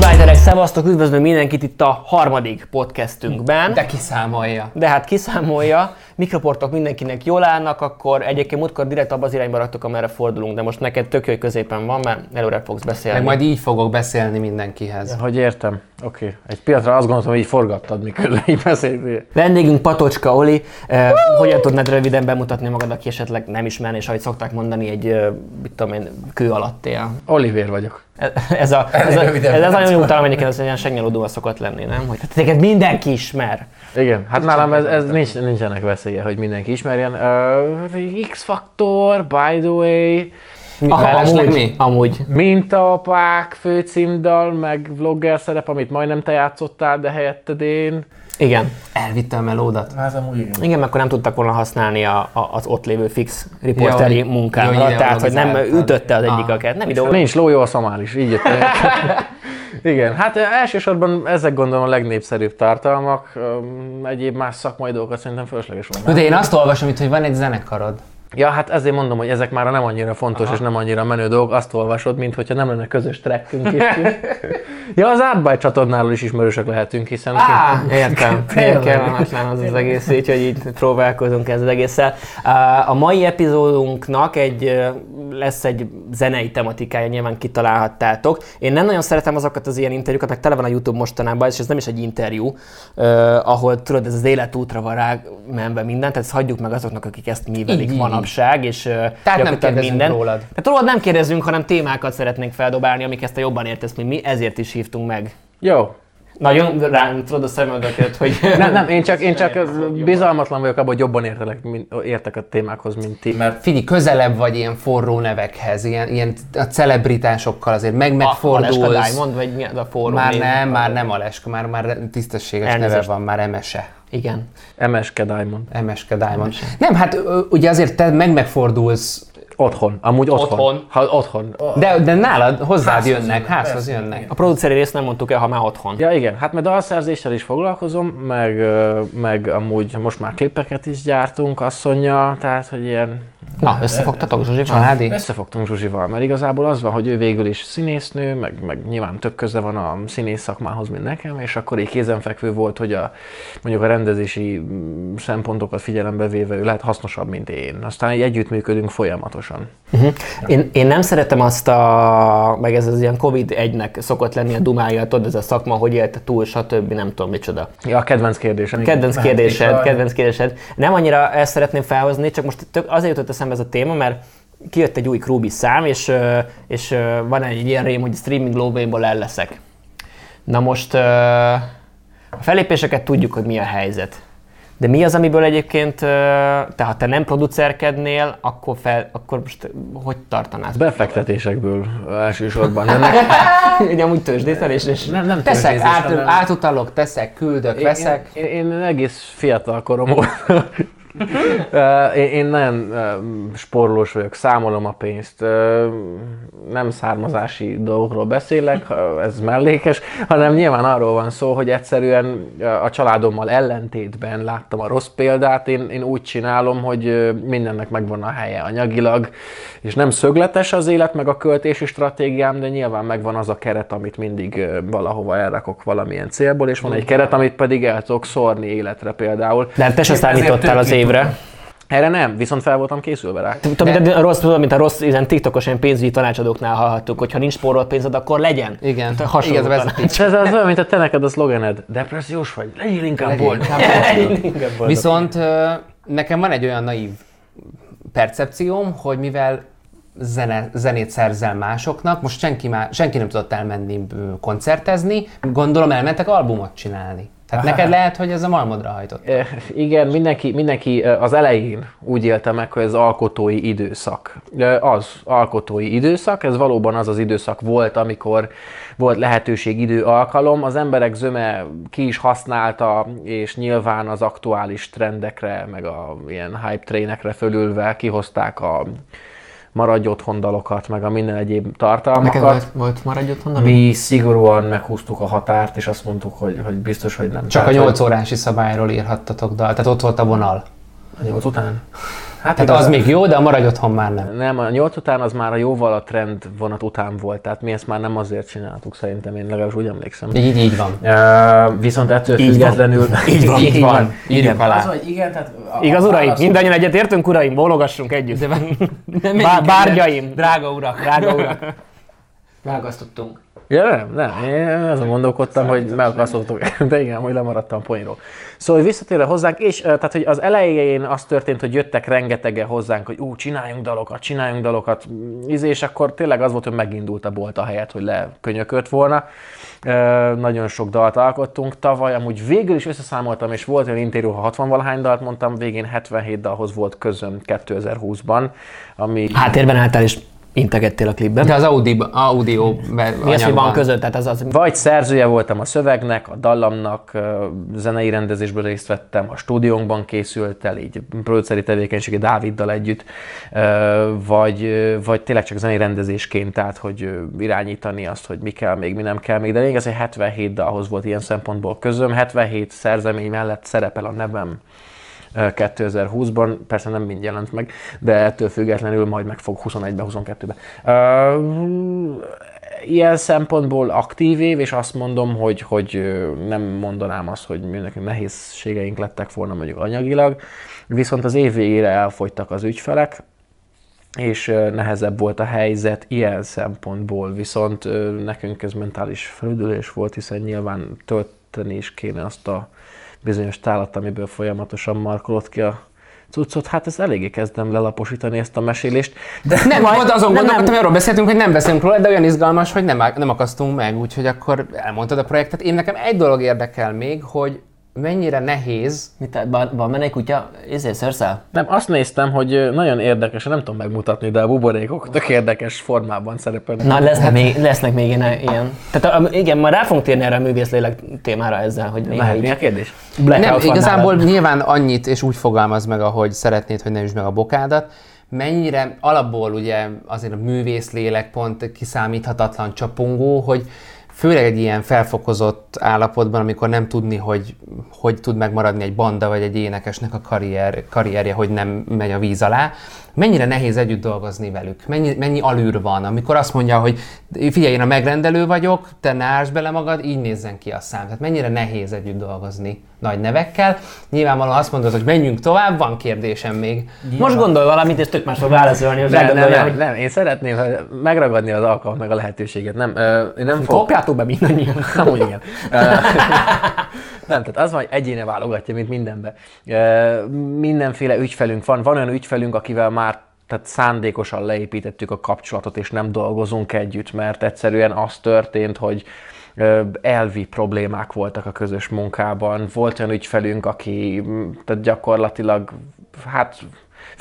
Bájterek, szevasztok, üdvözlöm mindenkit itt a harmadik podcastünkben. De kiszámolja. De hát kiszámolja, mikroportok mindenkinek jól állnak, akkor egyébként múltkor direkt abba az irányba raktok, amerre fordulunk, de most neked tök jó, középen van, mert előre fogsz beszélni. Meg majd így fogok beszélni mindenkihez. Hogy értem? Oké. Okay. Egy pillanatra azt gondoltam, hogy így forgattad, miközben így beszéltél. Vendégünk Patocska Oli. Eh, hogyan tudnád röviden bemutatni magad, aki esetleg nem ismer, és ahogy szokták mondani, egy, eh, mit tudom én, kő alatt él? Oliver vagyok. Ez, a, ez, a, ez, ez, ez nagyon utalom, egyébként ez ilyen sennyelódóval szokott lenni, nem? Hogy hát téged mindenki ismer. Igen, hát nálam ez, ez nincs, nincsenek veszélye, hogy mindenki ismerjen. Uh, X-Factor, by the way, Aha, amúgy, mi? amúgy. Mintaapák, főcímdal, meg vlogger szerep, amit majdnem te játszottál, de helyetted én. Igen. Elvitte a melódat. Hát amúgy igen. Mert akkor nem tudtak volna használni a, a, az ott lévő fix riporteri Jó, munkámra, jó, tehát hogy nem ütötte az egyik Ah. aket. Nem idő. Nincs ló, jó a szamális, így jöttem. Igen, hát eh, elsősorban ezek gondolom a legnépszerűbb tartalmak, egyéb más szakmai dolgokat szerintem fölösleges volna. De én azt olvasom itt, hogy van egy zenekarod. Ja, hát ezért mondom, hogy ezek már nem annyira fontos Aha. és nem annyira menő dolgok, azt olvasod, mint hogyha nem lenne közös trackünk is. ja, az Artbyte csatornáról is ismerősök lehetünk, hiszen... Á, értem. Kellemetlen az az egész, így, hogy így próbálkozunk ezzel egésszel. A mai epizódunknak egy, lesz egy zenei tematikája, nyilván kitalálhattátok. Én nem nagyon szeretem azokat az ilyen interjúkat, meg tele van a YouTube mostanában, és ez nem is egy interjú, ahol tudod, ez az életútra van rá menve minden, tehát ezt hagyjuk meg azoknak, akik ezt művelik így, manapság, és uh, nem kérdezünk rólad. Tehát rólad nem kérdezünk, hanem témákat szeretnénk feldobálni, amik ezt a jobban értesz, mint mi, ezért is hívtunk meg. Jó. Nagyon rám tudod a szemöldöket, hogy... Nem, nem, én csak, én csak bizalmatlan vagyok abban, hogy jobban értelek, mint, értek a témákhoz, mint ti. Mert figyelj, közelebb vagy ilyen forró nevekhez, ilyen, ilyen a celebritásokkal azért meg Aleska megfordulsz. Diamond, vagy mi az a fórum Már név? nem, már nem Aleska, már, már tisztességes neve Elnézést. van, már Emese. Igen. MSK Diamond. Emeske Diamond. Nem, hát ugye azért te meg megfordulsz, Otthon, amúgy otthon. Otthon. Ha, otthon. de, de nálad hozzád jönnek, házhoz jönnek. A produceri részt nem mondtuk el, ha már otthon. Ja igen, hát mert dalszerzéssel is foglalkozom, meg, meg amúgy most már klipeket is gyártunk asszonyja, tehát hogy ilyen Na, összefogtatok Zsuzsival? Családi? Összefogtunk Zsuzsival, mert igazából az van, hogy ő végül is színésznő, meg, meg nyilván több köze van a színész szakmához, mint nekem, és akkor így kézenfekvő volt, hogy a, mondjuk a rendezési mm, szempontokat figyelembe véve ő lehet hasznosabb, mint én. Aztán így együttműködünk folyamatosan. Uh-huh. Én, én nem szeretem azt a, meg ez az ilyen Covid-1-nek szokott lenni a dumája, tudod, ez a szakma, hogy élte túl, stb. nem tudom micsoda. Ja, a kedvenc kérdésem. igen. Kedvenc kérdésed, kedvenc kérdésed. Nem annyira ezt szeretném felhozni, csak most tök azért jutott eszembe ez a téma, mert kijött egy új Krubi szám, és, és van egy ilyen rém, hogy streaming lóvéból el leszek. Na most a felépéseket tudjuk, hogy mi a helyzet. De mi az, amiből egyébként, te ha te nem producerkednél, akkor, fel, akkor most hogy tartanád? Befektetésekből elsősorban jönnek. Ugye amúgy tőzsdételés, és Nem, nem Teszek, át, hanem- átutalok, teszek, küldök, veszek. Én, én, én egész fiatal korom óta. Én, én nagyon ö, spórolós vagyok, számolom a pénzt, nem származási dolgokról beszélek, ez mellékes, hanem nyilván arról van szó, hogy egyszerűen a családommal ellentétben láttam a rossz példát, én, én úgy csinálom, hogy mindennek megvan a helye anyagilag, és nem szögletes az élet, meg a költési stratégiám, de nyilván megvan az a keret, amit mindig valahova elrakok valamilyen célból, és van egy keret, amit pedig el tudok szórni életre például. de te se számítottál az évre. Erre nem, viszont fel voltam készülve rá. Tudom, mint a rossz, mint a rossz ilyen TikTokos ilyen pénzügyi tanácsadóknál hallhattuk, hogy ha nincs spórolt pénzed, akkor legyen. Igen, hasonló vezetés. Ez az olyan, mint a te neked a szlogened. Depressziós vagy? Legyél inkább boldog. Viszont nekem van egy olyan naív percepcióm, hogy mivel zene, zenét szerzel másoknak, most senki, má, senki nem tudott elmenni koncertezni, gondolom elmentek albumot csinálni. Tehát neked lehet, hogy ez a malmodra hajtott. Eh, Igen, mindenki, mindenki eh, az elején úgy élte meg, hogy ez alkotói időszak. Eh, Az alkotói időszak, ez valóban az az időszak volt, amikor volt lehetőség, idő, alkalom. Az emberek zöme ki is használta, és nyilván az aktuális trendekre, meg a ilyen hype trainekre fölülve kihozták a maradj otthon dalokat, meg a minden egyéb Neked tartalmakat. volt, volt maradj otthon? Mi szigorúan meghúztuk a határt, és azt mondtuk, hogy, hogy biztos, hogy nem. Csak a Tehát, 8 órási szabályról írhattatok dal, tehát ott volt a vonal. a nyolc után. Hát, hát az még jó, de a maradj otthon már nem. Nem, a nyolc után az már a jóval a trend vonat után volt, tehát mi ezt már nem azért csináltuk, szerintem én legalábbis úgy emlékszem. Így, így van. Uh, viszont ettől Így van. függetlenül... Így van. Így van. Írjuk Az, alá. hogy igen, tehát... a- Igaz, uraim? válasz- Mindannyian egyet értünk, uraim? Bólogassunk együtt. Nem Bár, bárgyaim. Drága urak. Drága urak. Vágasztottunk. Ja, nem, nem. Én azon gondolkodtam, hogy megakasztottuk, de igen, hogy lemaradtam a poénról. Szóval visszatérve hozzánk, és tehát, hogy az elején az történt, hogy jöttek rengetegen hozzánk, hogy ú, csináljunk dalokat, csináljunk dalokat, íz, és akkor tényleg az volt, hogy megindult a bolt a helyet, hogy lekönyökölt volna. Ö, nagyon sok dalt alkottunk. Tavaly amúgy végül is összeszámoltam, és volt olyan interjú, ha 60 valahány dalt mondtam, végén 77 dalhoz volt közöm 2020-ban, ami... Háttérben álltál és integettél a klipben. De az Audi, audio Mi az, hogy van között? Tehát az az... Vagy szerzője voltam a szövegnek, a dallamnak, zenei rendezésből részt vettem, a stúdiónkban készült el, így produceri tevékenységi Dáviddal együtt, vagy, vagy tényleg csak zenei rendezésként, tehát hogy irányítani azt, hogy mi kell még, mi nem kell még, de még egy 77 dalhoz volt ilyen szempontból közöm, 77 szerzemény mellett szerepel a nevem 2020-ban, persze nem mind jelent meg, de ettől függetlenül majd meg fog 21-be, 22-be. Ö, ilyen szempontból aktív év, és azt mondom, hogy, hogy nem mondanám azt, hogy nekünk nehézségeink lettek volna mondjuk anyagilag, viszont az év végére elfogytak az ügyfelek, és nehezebb volt a helyzet ilyen szempontból, viszont nekünk ez mentális felüdülés volt, hiszen nyilván tölteni is kéne azt a bizonyos tálat, amiből folyamatosan markolott ki a cuccot. Hát ez eléggé kezdem lelaposítani ezt a mesélést. De nem, Majd- azon nem, gondolkodtam, nem. arról beszéltünk, hogy nem beszélünk róla, de olyan izgalmas, hogy nem, nem akasztunk meg, úgyhogy akkor elmondtad a projektet. Én nekem egy dolog érdekel még, hogy mennyire nehéz, Mit, van, van benne egy kutya? Ezért szörszál? Nem, azt néztem, hogy nagyon érdekes, nem tudom megmutatni, de a buborékok tök érdekes formában szerepelnek. Na, lesznek még, lesznek még ilyen, ilyen. Tehát a, igen, már rá fogunk térni erre a művészlélek témára ezzel, hogy néha Lehet, mi a kérdés? blackout nem, igazából nálad. nyilván annyit, és úgy fogalmaz meg, ahogy szeretnéd, hogy ne üsd meg a bokádat, mennyire alapból ugye azért a művészlélek pont kiszámíthatatlan csapongó, hogy főleg egy ilyen felfokozott állapotban, amikor nem tudni, hogy hogy tud megmaradni egy banda vagy egy énekesnek a karrier, karrierje, hogy nem megy a víz alá, mennyire nehéz együtt dolgozni velük, mennyi, mennyi alűr van, amikor azt mondja, hogy figyelj, én a megrendelő vagyok, te ne ásd bele magad, így nézzen ki a szám. Tehát mennyire nehéz együtt dolgozni nagy nevekkel. Nyilvánvalóan azt mondod, hogy menjünk tovább, van kérdésem még. Most gondolj valamit, és tök más fog válaszolni, hogy Nem, nem, meggondolja, nem, hogy nem, én szeretném megragadni az alkalmat, meg a lehetőséget. Nem, ö, én nem fogok... kopjátok be mindannyian. Amúgy igen. Nem, tehát az van, hogy egyéne válogatja, mint mindenbe. Mindenféle ügyfelünk van. Van olyan ügyfelünk, akivel már tehát szándékosan leépítettük a kapcsolatot, és nem dolgozunk együtt, mert egyszerűen az történt, hogy elvi problémák voltak a közös munkában. Volt olyan ügyfelünk, aki tehát gyakorlatilag hát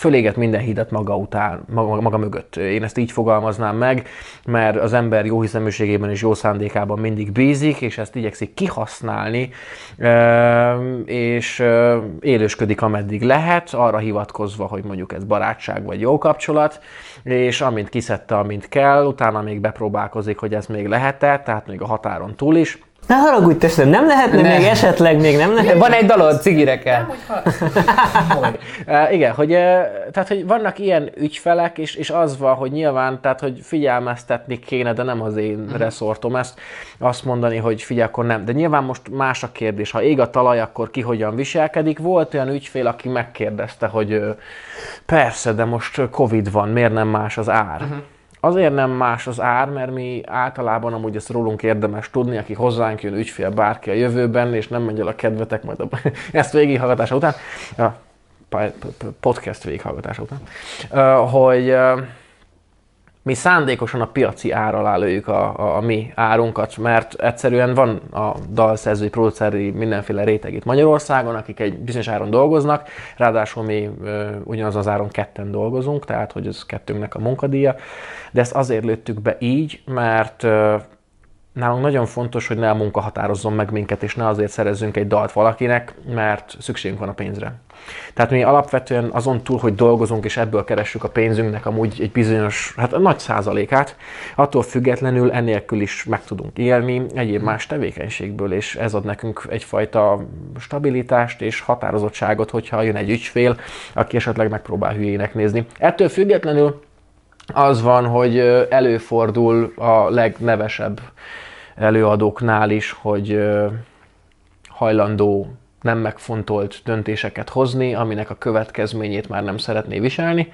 föléget minden hidat maga után, maga, maga mögött. Én ezt így fogalmaznám meg, mert az ember jó hiszeműségében és jó szándékában mindig bízik, és ezt igyekszik kihasználni, és élősködik ameddig lehet, arra hivatkozva, hogy mondjuk ez barátság vagy jó kapcsolat, és amint kiszedte, amint kell, utána még bepróbálkozik, hogy ez még lehet-e, tehát még a határon túl is. Ne haragudj, testvérem, nem lehetne Ne. még esetleg, még nem lehet? Van egy dalod, cigire kell. Uh, igen, hogy, uh, tehát, hogy vannak ilyen ügyfelek, és, és az van, hogy nyilván, tehát, hogy figyelmeztetni kéne, de nem az én reszortom ezt, azt mondani, hogy figyelj, akkor nem. De nyilván most más a kérdés. Ha ég a talaj, akkor ki hogyan viselkedik. Volt olyan ügyfél, aki megkérdezte, hogy uh, persze, de most Covid van, miért nem más az ár? Uh-huh. Azért nem más az ár, mert mi általában amúgy ezt rólunk érdemes tudni, aki hozzánk jön, ügyfél, bárki a jövőben, és nem megy el a kedvetek majd a, ezt végighallgatása után, a podcast végighallgatása után, hogy mi szándékosan a piaci ár alá lőjük a, a, a mi árunkat, mert egyszerűen van a dalszerzői, produceri mindenféle réteg itt Magyarországon, akik egy bizonyos áron dolgoznak, ráadásul mi ö, ugyanaz az áron ketten dolgozunk, tehát hogy ez kettőnknek a munkadíja, de ezt azért lőttük be így, mert ö, nálunk nagyon fontos, hogy ne a munka határozzon meg minket, és ne azért szerezzünk egy dalt valakinek, mert szükségünk van a pénzre. Tehát mi alapvetően azon túl, hogy dolgozunk, és ebből keressük a pénzünknek amúgy egy bizonyos, hát a nagy százalékát, attól függetlenül enélkül is meg tudunk élni egyéb más tevékenységből, és ez ad nekünk egyfajta stabilitást és határozottságot, hogyha jön egy ügyfél, aki esetleg megpróbál hülyének nézni. Ettől függetlenül az van, hogy előfordul a legnevesebb előadóknál is, hogy hajlandó nem megfontolt döntéseket hozni, aminek a következményét már nem szeretné viselni.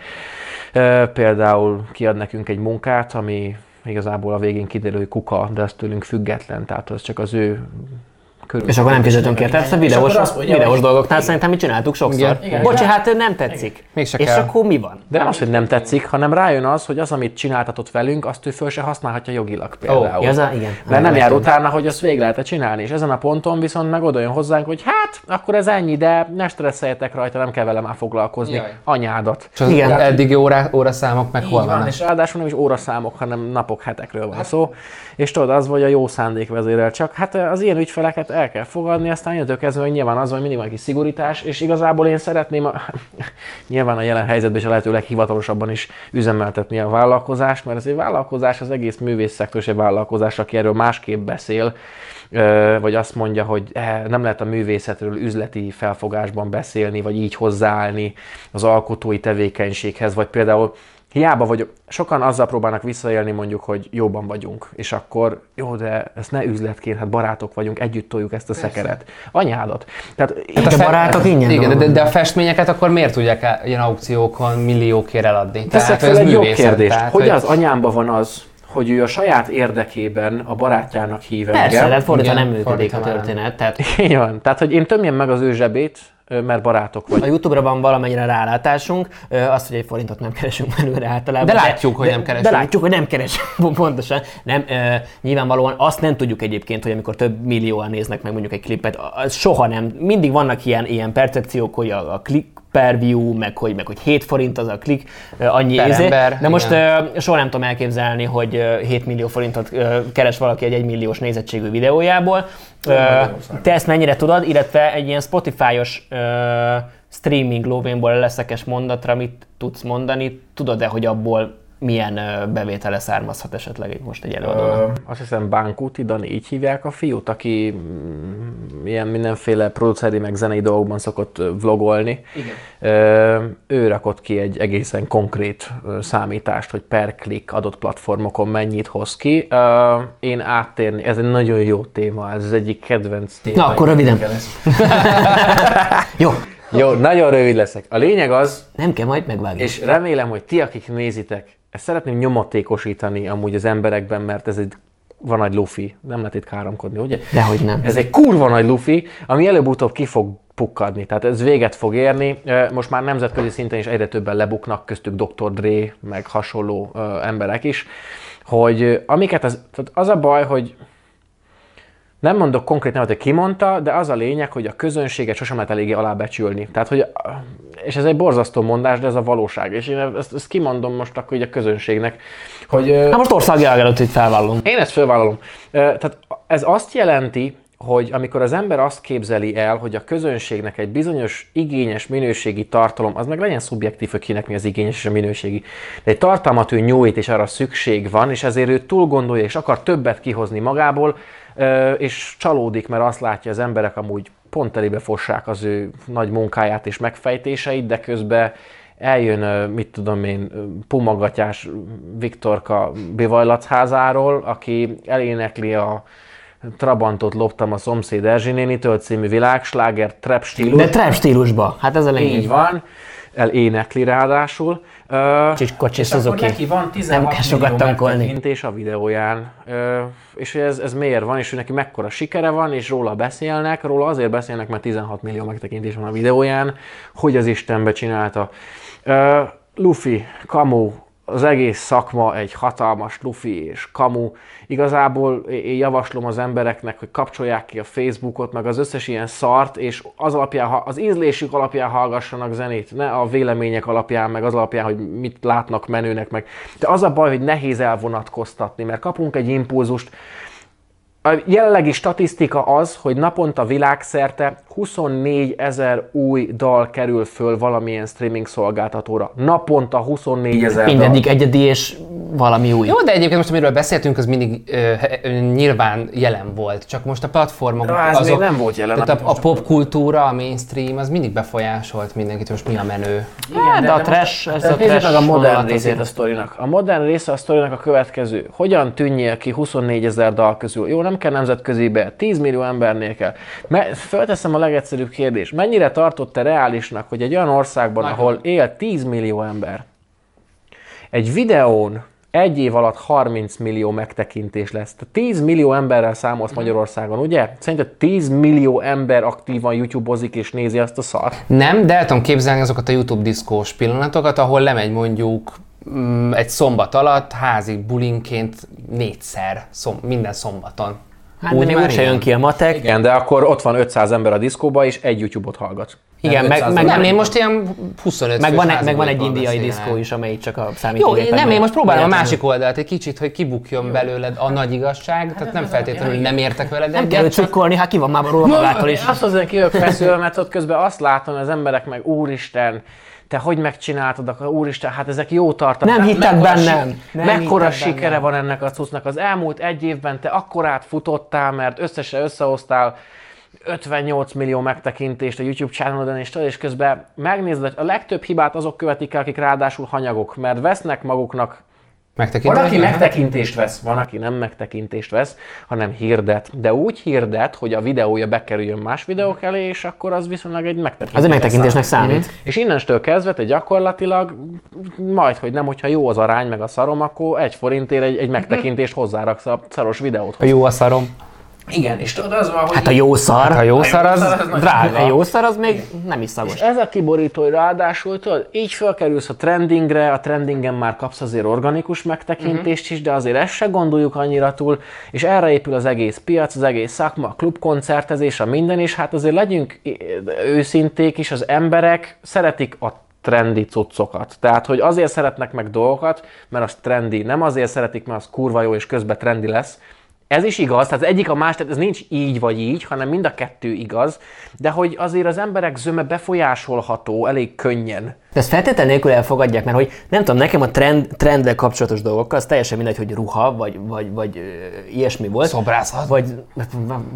Például kiad nekünk egy munkát, ami igazából a végén kiderül, hogy kuka, de ez tőlünk független, tehát az csak az ő körül. És akkor nem fizetünk érte. Tehát a videós, mondja, videós dolgoknál szerintem mi csináltuk sokszor. Igen, igen, Bocsi, hát nem tetszik. Még és kell. akkor mi van? De nem az, hogy nem tetszik, hanem rájön az, hogy az, amit csináltatott velünk, azt ő föl se használhatja jogilag például. Oh, az a, igen. Mert nem jár utána, hogy azt végig lehet csinálni. És ezen a ponton viszont meg oda jön hozzánk, hogy hát, akkor ez ennyi, de ne stresszeljetek rajta, nem kell vele már foglalkozni. Jaj. Anyádat. Csak igen. Eddigi órá, óraszámok meg hol van? És ráadásul nem is óraszámok, hanem napok, hetekről van hát. szó. És tudod, az vagy a jó szándék vezérel csak. Hát az ilyen ügyfeleket el kell fogadni, aztán innentől kezdve, hogy nyilván az, hogy mindig van kis szigorítás, és igazából én szeretném a, nyilván a jelen helyzetben is a lehető leghivatalosabban is üzemeltetni a vállalkozást, mert ez egy vállalkozás, az egész művészszektor egy vállalkozás, aki erről másképp beszél, vagy azt mondja, hogy nem lehet a művészetről üzleti felfogásban beszélni, vagy így hozzáállni az alkotói tevékenységhez, vagy például Hiába vagyok, sokan azzal próbálnak visszaélni mondjuk, hogy jóban vagyunk, és akkor jó, de ez ne üzletként, hát barátok vagyunk, együtt toljuk ezt a Persze. szekeret. Anyádat. Tehát hát a, fe- barátok ingyen Igen, de, de, a festményeket akkor miért tudják ilyen aukciókon milliókért eladni? Tehát ez egy jobb kérdés. Tehát, hogy, hogy az anyámban van az, hogy ő a saját érdekében a barátjának hív Persze, engem. Persze, fordítva nem működik a történet. Tehát... Így van. Tehát, hogy én tömjem meg az ő zsebét, mert barátok vagyunk. A Youtube-ra van valamennyire rálátásunk, azt, hogy egy forintot nem keresünk belőle általában. De látjuk, de, hogy nem keresünk. De látjuk, hogy nem keresünk, pontosan. Nem, nyilvánvalóan azt nem tudjuk egyébként, hogy amikor több millióan néznek meg mondjuk egy klipet, az soha nem. Mindig vannak ilyen, ilyen percepciók, hogy a, a klik, per view, meg hogy, meg hogy 7 forint az a klik, annyi per ember, De most uh, soha nem tudom elképzelni, hogy uh, 7 millió forintot keres valaki egy 1 milliós nézettségű videójából. Te ezt mennyire tudod, illetve egy ilyen Spotify-os streaming lóvénból leszekes mondatra mit tudsz mondani? Tudod-e, hogy abból milyen bevétele származhat esetleg most egy előadónak? Azt hiszem Bánkuti Dani, így hívják a fiút, aki mm, ilyen mindenféle produceri meg zenei dolgokban szokott vlogolni. Igen. Ő rakott ki egy egészen konkrét számítást, hogy per klik adott platformokon mennyit hoz ki. Én áttérni, ez egy nagyon jó téma, ez az egyik kedvenc téma. Na, akkor röviden. jó. Jó, nagyon rövid leszek. A lényeg az... Nem kell majd megvágni. És remélem, hogy ti, akik nézitek, ezt szeretném nyomatékosítani amúgy az emberekben, mert ez egy van egy lufi, nem lehet itt káromkodni, ugye? Dehogy nem. Ez egy kurva nagy lufi, ami előbb-utóbb ki fog pukkadni, tehát ez véget fog érni. Most már nemzetközi szinten is egyre többen lebuknak, köztük Dr. Dre, meg hasonló emberek is, hogy amiket az, tehát az a baj, hogy nem mondok konkrét nevet, hogy ki mondta, de az a lényeg, hogy a közönséget sosem lehet eléggé alábecsülni. Tehát, hogy, és ez egy borzasztó mondás, de ez a valóság. És én ezt, ezt kimondom most akkor így a közönségnek, hogy... Hát most országi előtt itt felvállalom. Én ezt felvállalom. Tehát ez azt jelenti, hogy amikor az ember azt képzeli el, hogy a közönségnek egy bizonyos igényes minőségi tartalom, az meg legyen szubjektív, hogy kinek mi az igényes és a minőségi, de egy tartalmat ő nyújt, és arra szükség van, és ezért ő túl gondolja, és akar többet kihozni magából, és csalódik, mert azt látja, az emberek amúgy pont elébe fossák az ő nagy munkáját és megfejtéseit, de közben eljön, mit tudom én, Pumagatyás Viktorka bivajlacházáról, aki elénekli a Trabantot loptam a szomszéd Erzsinénitől című világsláger trap stílus. De trap stílusba, hát ez a lényeg. Így van, elénekli ráadásul. Csis, kocsi, Suzuki. neki van 16 Nem kell sokat tankolni. a videóján. És ez, ez miért van, és ő neki mekkora sikere van, és róla beszélnek. Róla azért beszélnek, mert 16 millió megtekintés van a videóján, hogy az Istenbe csinálta. Luffy, Kamu, az egész szakma egy hatalmas lufi és kamu. Igazából én javaslom az embereknek, hogy kapcsolják ki a Facebookot, meg az összes ilyen szart, és az, alapján, az ízlésük alapján hallgassanak zenét, ne a vélemények alapján, meg az alapján, hogy mit látnak menőnek meg. De az a baj, hogy nehéz elvonatkoztatni, mert kapunk egy impulzust, A jelenlegi statisztika az, hogy naponta világszerte 24 ezer új dal kerül föl valamilyen streaming szolgáltatóra. Naponta 24 ezer. Mindegyik egyedi és valami új. Jó, de egyébként most amiről beszéltünk, az mindig ö, ö, nyilván jelen volt. Csak most a platformok, De ez még nem volt jelen, Tehát a, a popkultúra, a mainstream, az mindig befolyásolt mindenkit, most mi a menő. Igen, de a trash, ez a trash meg a modern részét a sztorinak. A modern része a sztorinak a következő. Hogyan tűnjél ki 24 ezer dal közül? Jó, nem kell nemzetközibe, 10 millió embernél kell. Me- fölteszem a legegyszerűbb kérdést. Mennyire tartott te reálisnak, hogy egy olyan országban, Nagyon. ahol él 10 millió ember, egy videón egy év alatt 30 millió megtekintés lesz. Tehát 10 millió emberrel számolsz Magyarországon, ugye? Szerinted 10 millió ember aktívan YouTube-ozik és nézi azt a szart? Nem, de el tudom képzelni azokat a YouTube diszkós pillanatokat, ahol lemegy mondjuk mm, egy szombat alatt házi bulinként négyszer szom, minden szombaton. Hát de Úgy még úgyse jön ki a matek. Igen, de akkor ott van 500 ember a diszkóba, és egy YouTube-ot hallgat. Igen, meg, 500 meg, nem, én most ilyen 25 meg, van, meg van egy indiai diszkó is, amelyik csak a Jó, számítógépen. én nem, én most próbálom a másik oldalt egy kicsit, hogy kibukjon belőled a nagy igazság, tehát nem feltétlenül nem értek veled Nem kell csukkolni, hát ki van már róla magától is. Azt azért ki vagyok feszülve, mert ott közben azt látom, az emberek meg, úristen, te hogy megcsináltad, akkor úristen, hát ezek jó tartalmak. Nem mekkora bennem. si- Nem mekkora hittek sikere bennem. van ennek a cuccnak. Az elmúlt egy évben te akkorát futottál, mert összesen összehoztál 58 millió megtekintést a YouTube channelodon, és, és közben megnézed, hogy a legtöbb hibát azok követik el, akik ráadásul hanyagok, mert vesznek maguknak megtekinted. van, aki megtekintést vesz, van, aki nem megtekintést vesz, hanem hirdet. De úgy hirdet, hogy a videója bekerüljön más videók elé, és akkor az viszonylag egy megtekintés. Az egy megtekintésnek számít. És innenstől kezdve te gyakorlatilag majd, hogy nem, hogyha jó az arány, meg a szarom, akkor egy forintért egy, egy megtekintést hozzáraksz a szaros videót. Jó a szarom. Igen, és tudod, az van, hogy Hát a jó szar, A jó szar az drága. a jó szar az még nem is szagos. És ez a kiborító, hogy ráadásul tudod, így felkerülsz a trendingre, a trendingen már kapsz azért organikus megtekintést is, de azért ezt se gondoljuk annyira túl, és erre épül az egész piac, az egész szakma, a klubkoncertezés, a minden, és hát azért legyünk őszinték is, az emberek szeretik a trendi cuccokat. Tehát, hogy azért szeretnek meg dolgokat, mert az trendi. Nem azért szeretik, mert az kurva jó, és közben trendi lesz, ez is igaz, tehát az egyik a más, tehát ez nincs így vagy így, hanem mind a kettő igaz, de hogy azért az emberek zöme befolyásolható elég könnyen. De ezt feltétlenül nélkül elfogadják, mert hogy nem tudom, nekem a trend, trenddel kapcsolatos dolgokkal, az teljesen mindegy, hogy ruha, vagy, vagy, vagy ö, ilyesmi volt. Szobrászat. Vagy,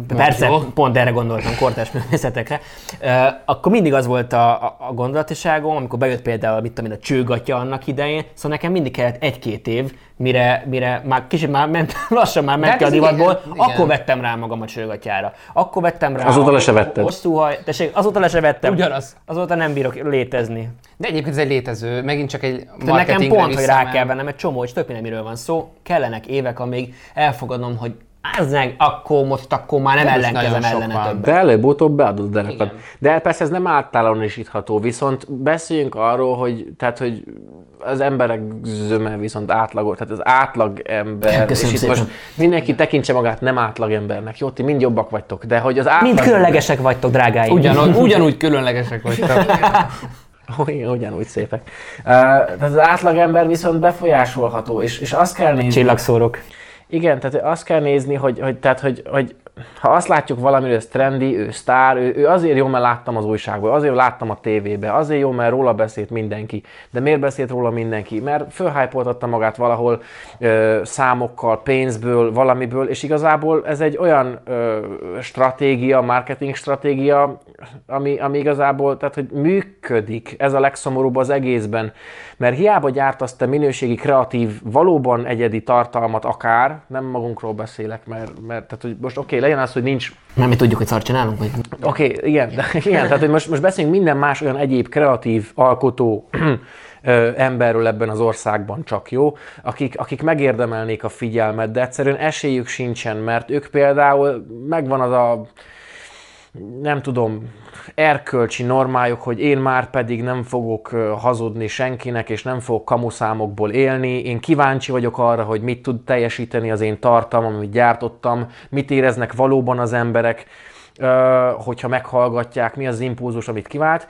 persze, jó. pont erre gondoltam, kortás művészetekre. Ö, akkor mindig az volt a, a, a gondolatiságom, amikor bejött például, mit tudom én, a csőgatja annak idején, szóval nekem mindig kellett egy-két év, mire, mire már kicsit már ment, lassan már ment hát ki a ez divatból, igen, igen. akkor vettem rá magam a csőgatjára. Akkor vettem rá Azóta a- le se vetted. Hosszú haj, tessék, azóta le se vettem. Ugyanaz. Azóta nem bírok létezni. De egyébként ez egy létező, megint csak egy De nekem pont, hogy rá kell vennem egy csomó, hogy tök miről van szó, kellenek évek, amíg elfogadom, hogy az meg, akkor most akkor már nem most ellenkezem ellene többet. De előbb-utóbb beadod. Igen. De persze ez nem általánosítható, viszont beszéljünk arról, hogy, tehát, hogy az emberek zöme viszont átlagos, tehát az átlag ember, Köszönöm és itt szépen. most mindenki tekintse magát nem átlag embernek, jó, ti mind jobbak vagytok, de hogy az átlag... Mind különlegesek vagytok, drágáim. Ugyanúgy, ugyanúgy különlegesek vagytok. Ugyan- Ugyanúgy szépek. Uh, tehát az átlagember viszont befolyásolható, és, és azt kell nézni... Csillagszórok. Igen, tehát azt kell nézni, hogy, hogy, tehát, hogy, hogy ha azt látjuk valamiről, ez trendi, ő sztár, ő, ő azért jó, mert láttam az újságban, azért láttam a tévébe, azért jó, mert róla beszélt mindenki. De miért beszélt róla mindenki? Mert fölhájpoltatta magát valahol ö, számokkal, pénzből, valamiből, és igazából ez egy olyan ö, stratégia, marketing stratégia, ami, ami igazából, tehát hogy működik, ez a legszomorúbb az egészben, mert hiába gyártasz te minőségi, kreatív, valóban egyedi tartalmat akár, nem magunkról beszélek, mert, mert tehát, hogy most oké, okay, legyen az, hogy nincs Nem mi tudjuk, hogy szart csinálunk, vagy Oké, okay, igen, de, igen, tehát hogy most, most beszéljünk minden más olyan egyéb kreatív, alkotó emberről ebben az országban csak jó, akik, akik megérdemelnék a figyelmet, de egyszerűen esélyük sincsen, mert ők például megvan az a nem tudom, erkölcsi normájuk, hogy én már pedig nem fogok hazudni senkinek, és nem fogok kamuszámokból élni. Én kíváncsi vagyok arra, hogy mit tud teljesíteni az én tartalmam, amit gyártottam, mit éreznek valóban az emberek, hogyha meghallgatják, mi az impulzus, amit kivált.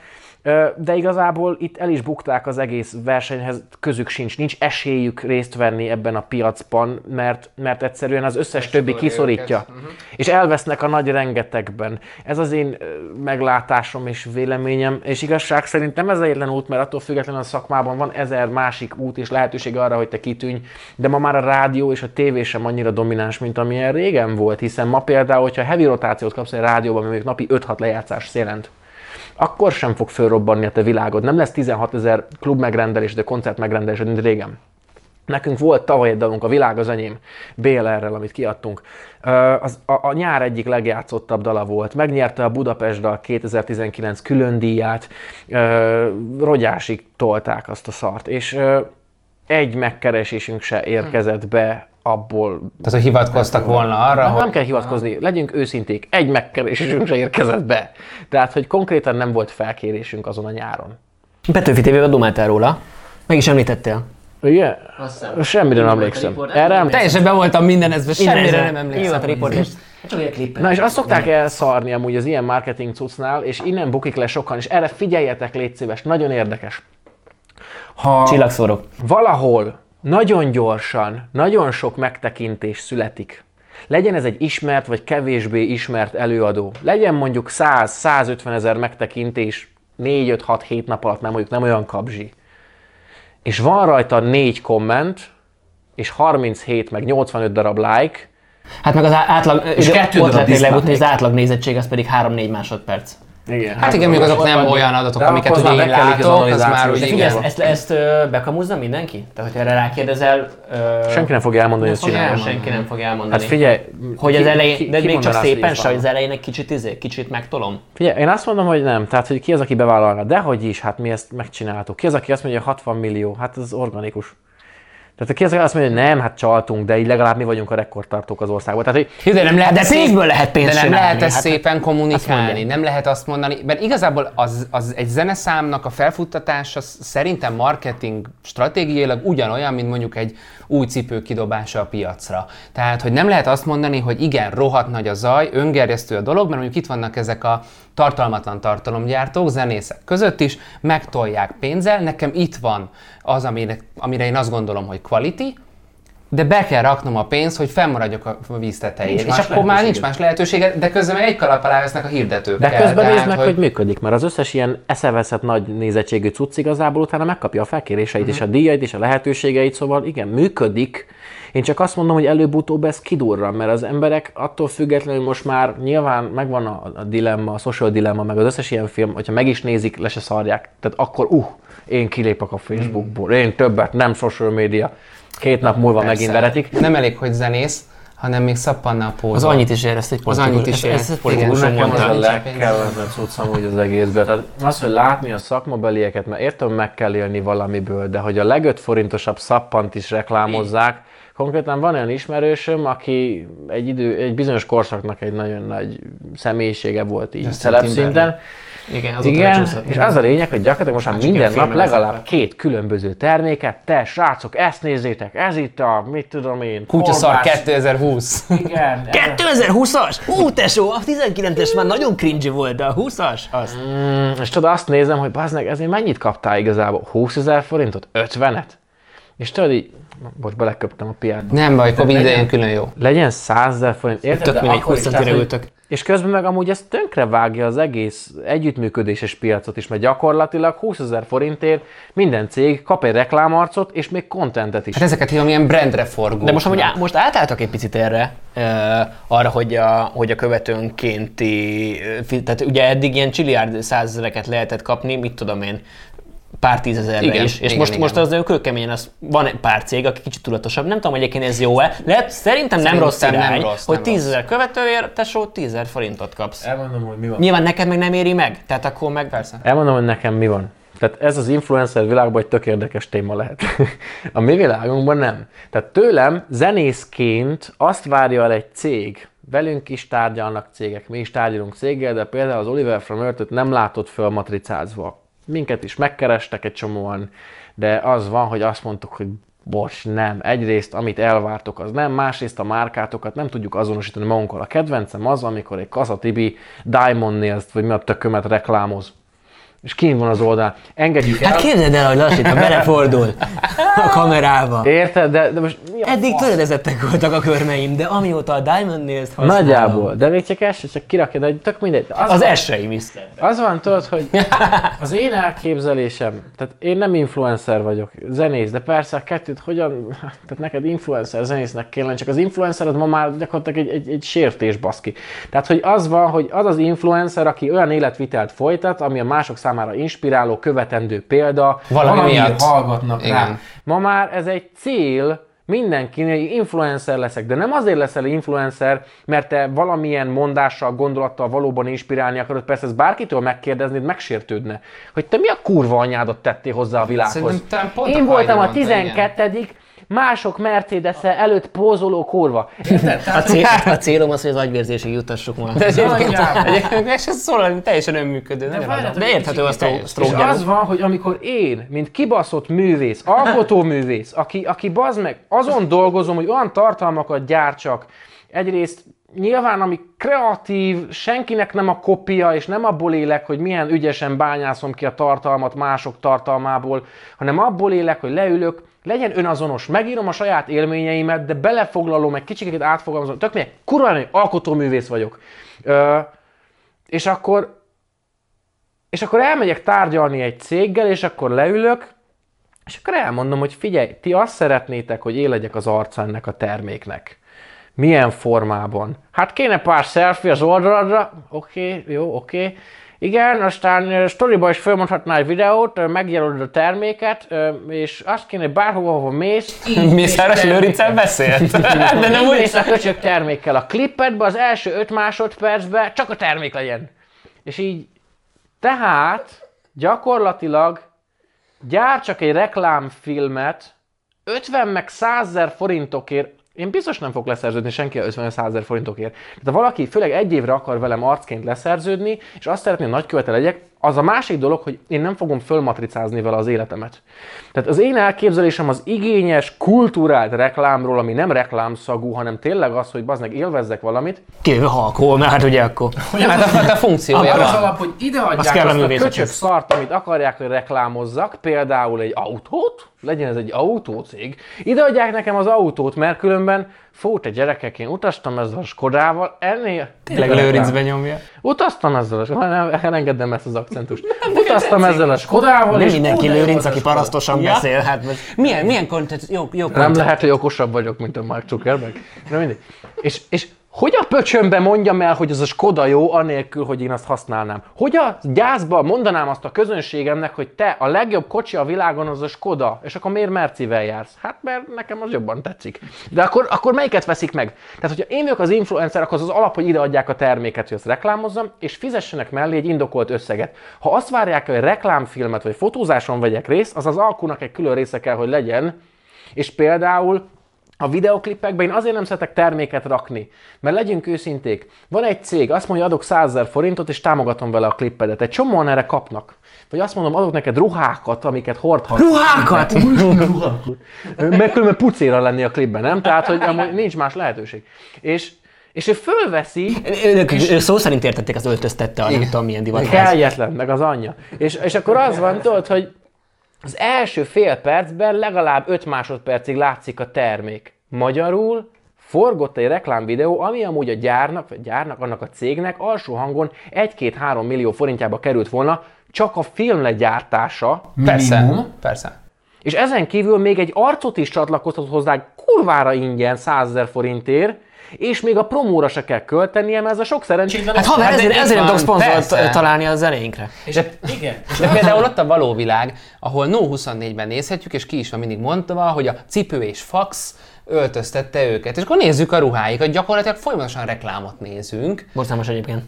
De igazából itt el is bukták az egész versenyhez, közük sincs, nincs esélyük részt venni ebben a piacban, mert, mert egyszerűen az összes többi kiszorítja. Uh-huh. És elvesznek a nagy rengetegben. Ez az én meglátásom és véleményem, és igazság szerint nem ez egyetlen út, mert attól függetlenül a szakmában van ezer másik út és lehetőség arra, hogy te kitűnj, de ma már a rádió és a tévé sem annyira domináns, mint amilyen régen volt, hiszen ma például, hogyha heavy rotációt kapsz egy rádióban, még napi 5-6 lejátszás jelent, akkor sem fog fölrobbanni a te világod. Nem lesz 16 ezer klub megrendelés, de koncert megrendelés, mint régen. Nekünk volt tavaly egy dalunk, a Világ az enyém, BLR-rel, amit kiadtunk. Az, a, a nyár egyik legjátszottabb dala volt. Megnyerte a Budapest dal 2019 külön díját. Rogyásig tolták azt a szart. És egy megkeresésünk se érkezett be abból... Tehát, hogy hivatkoztak volna arra, nem, hogy... Nem kell hivatkozni, legyünk őszinték, egy megkeresésünk se érkezett be. Tehát, hogy konkrétan nem volt felkérésünk azon a nyáron. Petőfi TV-ben dumáltál róla, meg is említettél. Igen? Semmire nem emlékszem. Erre nem Teljesen be voltam minden ezben, semmire nem emlékszem. a riport, és csak egy Na és azt szokták elszarni amúgy az ilyen marketing cuccnál, és innen bukik le sokan, és erre figyeljetek, légy szíves, nagyon érdekes. Ha Csillagszórok. valahol nagyon gyorsan, nagyon sok megtekintés születik. Legyen ez egy ismert vagy kevésbé ismert előadó. Legyen mondjuk 100-150 ezer megtekintés 4-5-6-7 nap alatt, nem mondjuk nem olyan kapzsi. És van rajta 4 komment, és 37 meg 85 darab like, Hát meg az átlag, és kettő darab az átlag nézettség, az pedig 3-4 másodperc. Igen. Hát igen, még azok nem olyan adatok, de amiket ugye én látok, az már úgy igen. Ezt, ezt, ezt bekamuzza mindenki? Tehát, hogyha erre rákérdezel... Ö... Senki nem fog elmondani, hogy ezt csinálja. Senki nem fog elmondani. Hát figyelj, hogy az elején, ki, de ki még csak szépen se, hogy az elején egy kicsit, izé, kicsit megtolom. Figyelj, én azt mondom, hogy nem. Tehát, hogy ki az, aki bevállalna. Dehogy is, hát mi ezt megcsináltuk. Ki az, aki azt mondja, hogy 60 millió? Hát ez organikus. Tehát ki az, azt mondja, hogy nem, hát csaltunk, de így legalább mi vagyunk a rekordtartók az országban. Tehát, hogy de nem lehet, de pénzből lehet pénzt De nem lehet ezt hát, szépen kommunikálni, nem lehet azt mondani, mert igazából az, az egy zeneszámnak a felfuttatása szerintem marketing stratégiailag ugyanolyan, mint mondjuk egy új cipő kidobása a piacra. Tehát, hogy nem lehet azt mondani, hogy igen, rohadt nagy a zaj, öngerjesztő a dolog, mert mondjuk itt vannak ezek a tartalmatlan tartalomgyártók, zenészek között is, megtolják pénzzel. Nekem itt van az, amire, amire én azt gondolom, hogy quality, de be kell raknom a pénzt, hogy fennmaradjak a víz tetején. És akkor már nincs más lehetősége, de közben egy kalap alá vesznek a hirdetők. De közben nézd meg, hogy... hogy... működik, mert az összes ilyen eszeveszett nagy nézettségű cucc igazából utána megkapja a felkéréseit uh-huh. és a díjait és a lehetőségeit, szóval igen, működik, én csak azt mondom, hogy előbb-utóbb ez kidurra, mert az emberek attól függetlenül most már nyilván megvan a, a dilemma, a social dilemma, meg az összes ilyen film, hogyha meg is nézik, le se szarják. Tehát akkor, uh, én kilépek a Facebookból, én többet, nem social media. Két nap múlva Persze. megint veretik. Nem elég, hogy zenész, hanem még szappannal pózol. Az annyit is érezt egy politikus. Az annyit is érezt. Ez, politikus nekem az a legkellemetlen cucc amúgy az egészben. Tehát az, hogy látni a szakmabelieket, mert értem, meg kell élni valamiből, de hogy a legöt forintosabb szappant is reklámozzák, Konkrétan van olyan ismerősöm, aki egy, idő, egy bizonyos korszaknak egy nagyon nagy személyisége volt így szinten. Igen, az Igen és az a lényeg, hogy gyakorlatilag most már minden nap legalább két különböző terméket, te srácok, ezt nézzétek, ez itt a, mit tudom én, Kutyaszar 2020. Igen. 2020-as? Ú, tesó, a 19-es már nagyon cringy volt, de a 20-as? Az. Mm, és tudod, azt nézem, hogy bazd ezért mennyit kaptál igazából? 20 ezer forintot? 50-et? És tudod így, most beleköptem a piát. Nem baj, Covid idején külön jó. Legyen 100 ezer forint, érted? Tök mindegy, 20 centire ültök. És közben meg amúgy ez tönkre vágja az egész együttműködéses piacot is, mert gyakorlatilag 20 ezer forintért minden cég kap egy reklámarcot, és még kontentet is. Hát ezeket hívom ilyen brandre forgó. De most, amúgy, most átálltak egy picit erre, arra, hogy a, hogy a követőnkénti, tehát ugye eddig ilyen csiliárd százezereket lehetett kapni, mit tudom én, pár tízezerre igen, is. És igen, most, igen. most az kőkemény, az van egy pár cég, aki kicsit tudatosabb. Nem tudom, hogy egyébként ez jó-e. Lehet, szerintem, nem rossz irány, nem rossz, hogy tízezer követőért, tesó, tízezer forintot kapsz. Elmondom, hogy mi van. Nyilván neked meg nem éri meg, tehát akkor meg persze. Elmondom, hogy nekem mi van. Tehát ez az influencer világban egy tök érdekes téma lehet. a mi világunkban nem. Tehát tőlem zenészként azt várja el egy cég, velünk is tárgyalnak cégek, mi is tárgyalunk céggel, de például az Oliver from Earth-öt nem látott föl matricázva Minket is megkerestek egy csomóan, de az van, hogy azt mondtuk, hogy bocs, nem. Egyrészt, amit elvártok, az nem, másrészt a márkátokat nem tudjuk azonosítani magunkkal. A kedvencem az, amikor egy Kasa Tibi Diamond nails vagy mi a tökömet reklámoz. És kín van az oldal. Engedjük el. Hát képzeld el, hogy lassítan belefordul a kamerába. Érted? De, de most mi a Eddig töredezettek voltak a körmeim, de amióta a Diamond Nails-t használom, Nagyjából, de még csak ez se, csak kirakja, de tök mindegy. Az, Az eseim is. az van, tudod, hogy az én elképzelésem, tehát én nem influencer vagyok, zenész, de persze a kettőt hogyan, tehát neked influencer zenésznek kellene, csak az influencer az ma már gyakorlatilag egy, egy, egy sértés baszki. Tehát, hogy az van, hogy az az influencer, aki olyan életvitelt folytat, ami a mások számára inspiráló, követendő példa, Valami valamiért miatt. hallgatnak rá. Igen. Ma már ez egy cél, mindenkinél, hogy influencer leszek, de nem azért leszel influencer, mert te valamilyen mondással, gondolattal valóban inspirálni akarod, persze ez bárkitől megkérdeznéd, megsértődne, hogy te mi a kurva anyádat tettél hozzá a világhoz. Én voltam a Heidi mondta, 12 mások mercedes előtt pózoló kurva. A, cél, a célom az, hogy az agyvérzésig jutassuk ma. De egyébként, egyébként ez sem szól, hogy teljesen önműködő. nagyon várjál, az. De érthető a És gyanú. az van, hogy amikor én, mint kibaszott művész, alkotóművész, aki, aki bazd meg, azon dolgozom, hogy olyan tartalmakat gyártsak, egyrészt nyilván ami kreatív, senkinek nem a kopia, és nem abból élek, hogy milyen ügyesen bányászom ki a tartalmat mások tartalmából, hanem abból élek, hogy leülök, legyen önazonos, megírom a saját élményeimet, de belefoglalom, egy kicsit átfogalmazom, tök mindegy, kurva menő, alkotóművész vagyok. Ö, és akkor és akkor elmegyek tárgyalni egy céggel, és akkor leülök, és akkor elmondom, hogy figyelj, ti azt szeretnétek, hogy én legyek az arca ennek a terméknek. Milyen formában? Hát kéne pár selfie az oldaladra. Oké, okay, jó, oké. Okay. Igen, aztán ö, storyba is felmondhatnál egy videót, megjelölöd a terméket, és azt kéne, bárhova, hova mész, Mészáros Lőrincel beszélt. De nem úgy mész a köcsög termékkel a klippedbe, az első 5 másodpercben csak a termék legyen. És így, tehát gyakorlatilag gyártsak egy reklámfilmet 50 meg 100 ezer forintokért, én biztos nem fog leszerződni senki a 50 100 ezer forintokért. Tehát ha valaki főleg egy évre akar velem arcként leszerződni, és azt szeretné, hogy nagykövete legyek, az a másik dolog, hogy én nem fogom fölmatricázni vele az életemet. Tehát az én elképzelésem az igényes, kulturált reklámról, ami nem reklámszagú, hanem tényleg az, hogy bazd élvezzek valamit, Kivéve halkol, mert hát ugye akkor... Hát a, hát a funkciója az alap, hogy ide adják kell a azt a köcsög szart, amit akarják, hogy reklámozzak, például egy autót, legyen ez egy autócég, ide adják nekem az autót, mert különben fú, te gyerekek, én utaztam ezzel a Skodával, ennél... Tényleg Lőrincbe nyomja. Utaztam ezzel a Skodával, elengedem ezt az akcentust. Utaztam ezzel a Skodával, Nem mindenki lőrinc, aki parasztosan Ja. beszél, hát most... Milyen, milyen content? Jó, jó Nem content. lehet, hogy okosabb vagyok, mint a Mark Zuckerberg. De mindegy. És, és hogy a pöcsömbe mondjam el, hogy az a Skoda jó, anélkül, hogy én azt használnám? Hogy a gyászba mondanám azt a közönségemnek, hogy te, a legjobb kocsi a világon az a Skoda, és akkor miért Mercivel jársz? Hát mert nekem az jobban tetszik. De akkor, akkor melyiket veszik meg? Tehát, hogyha én vagyok az influencer, akkor az az alap, hogy ide adják a terméket, hogy azt reklámozzam, és fizessenek mellé egy indokolt összeget. Ha azt várják, hogy reklámfilmet vagy fotózáson vegyek részt, az az alkunak egy külön része kell, hogy legyen, és például a videoklipekben én azért nem szeretek terméket rakni, mert legyünk őszinték, van egy cég, azt mondja, adok 100 000 forintot, és támogatom vele a klippedet. Egy csomóan erre kapnak. Vagy azt mondom, adok neked ruhákat, amiket hordhatsz. Ruhákat! Meg különben pucéra lenni a klipben, nem? Tehát, hogy amúgy nincs más lehetőség. És, és ő fölveszi, Ők ő szó szerint értették az öltöztette a nem tudom milyen divat. Kegyetlen, meg az anyja. És, és akkor az van, tudod, hogy az első fél percben legalább 5 másodpercig látszik a termék. Magyarul forgott egy reklámvideó, ami amúgy a gyárnak, vagy gyárnak, annak a cégnek alsó hangon 1-2-3 millió forintjába került volna, csak a film legyártása, Persze, persze. és ezen kívül még egy arcot is csatlakoztat hozzá, egy kurvára ingyen 100 ezer forintért, és még a promóra se kell költenie, mert ez a sok szerencsétlen... Hát haver, Hát ezért, ezért nem tudok szponzort találni az zenénkre. De, igen. De például ott a való világ, ahol No 24-ben nézhetjük, és ki is van mindig mondva, hogy a cipő és fax öltöztette őket. És akkor nézzük a ruháikat, gyakorlatilag folyamatosan reklámot nézünk. Borzalmas egyébként.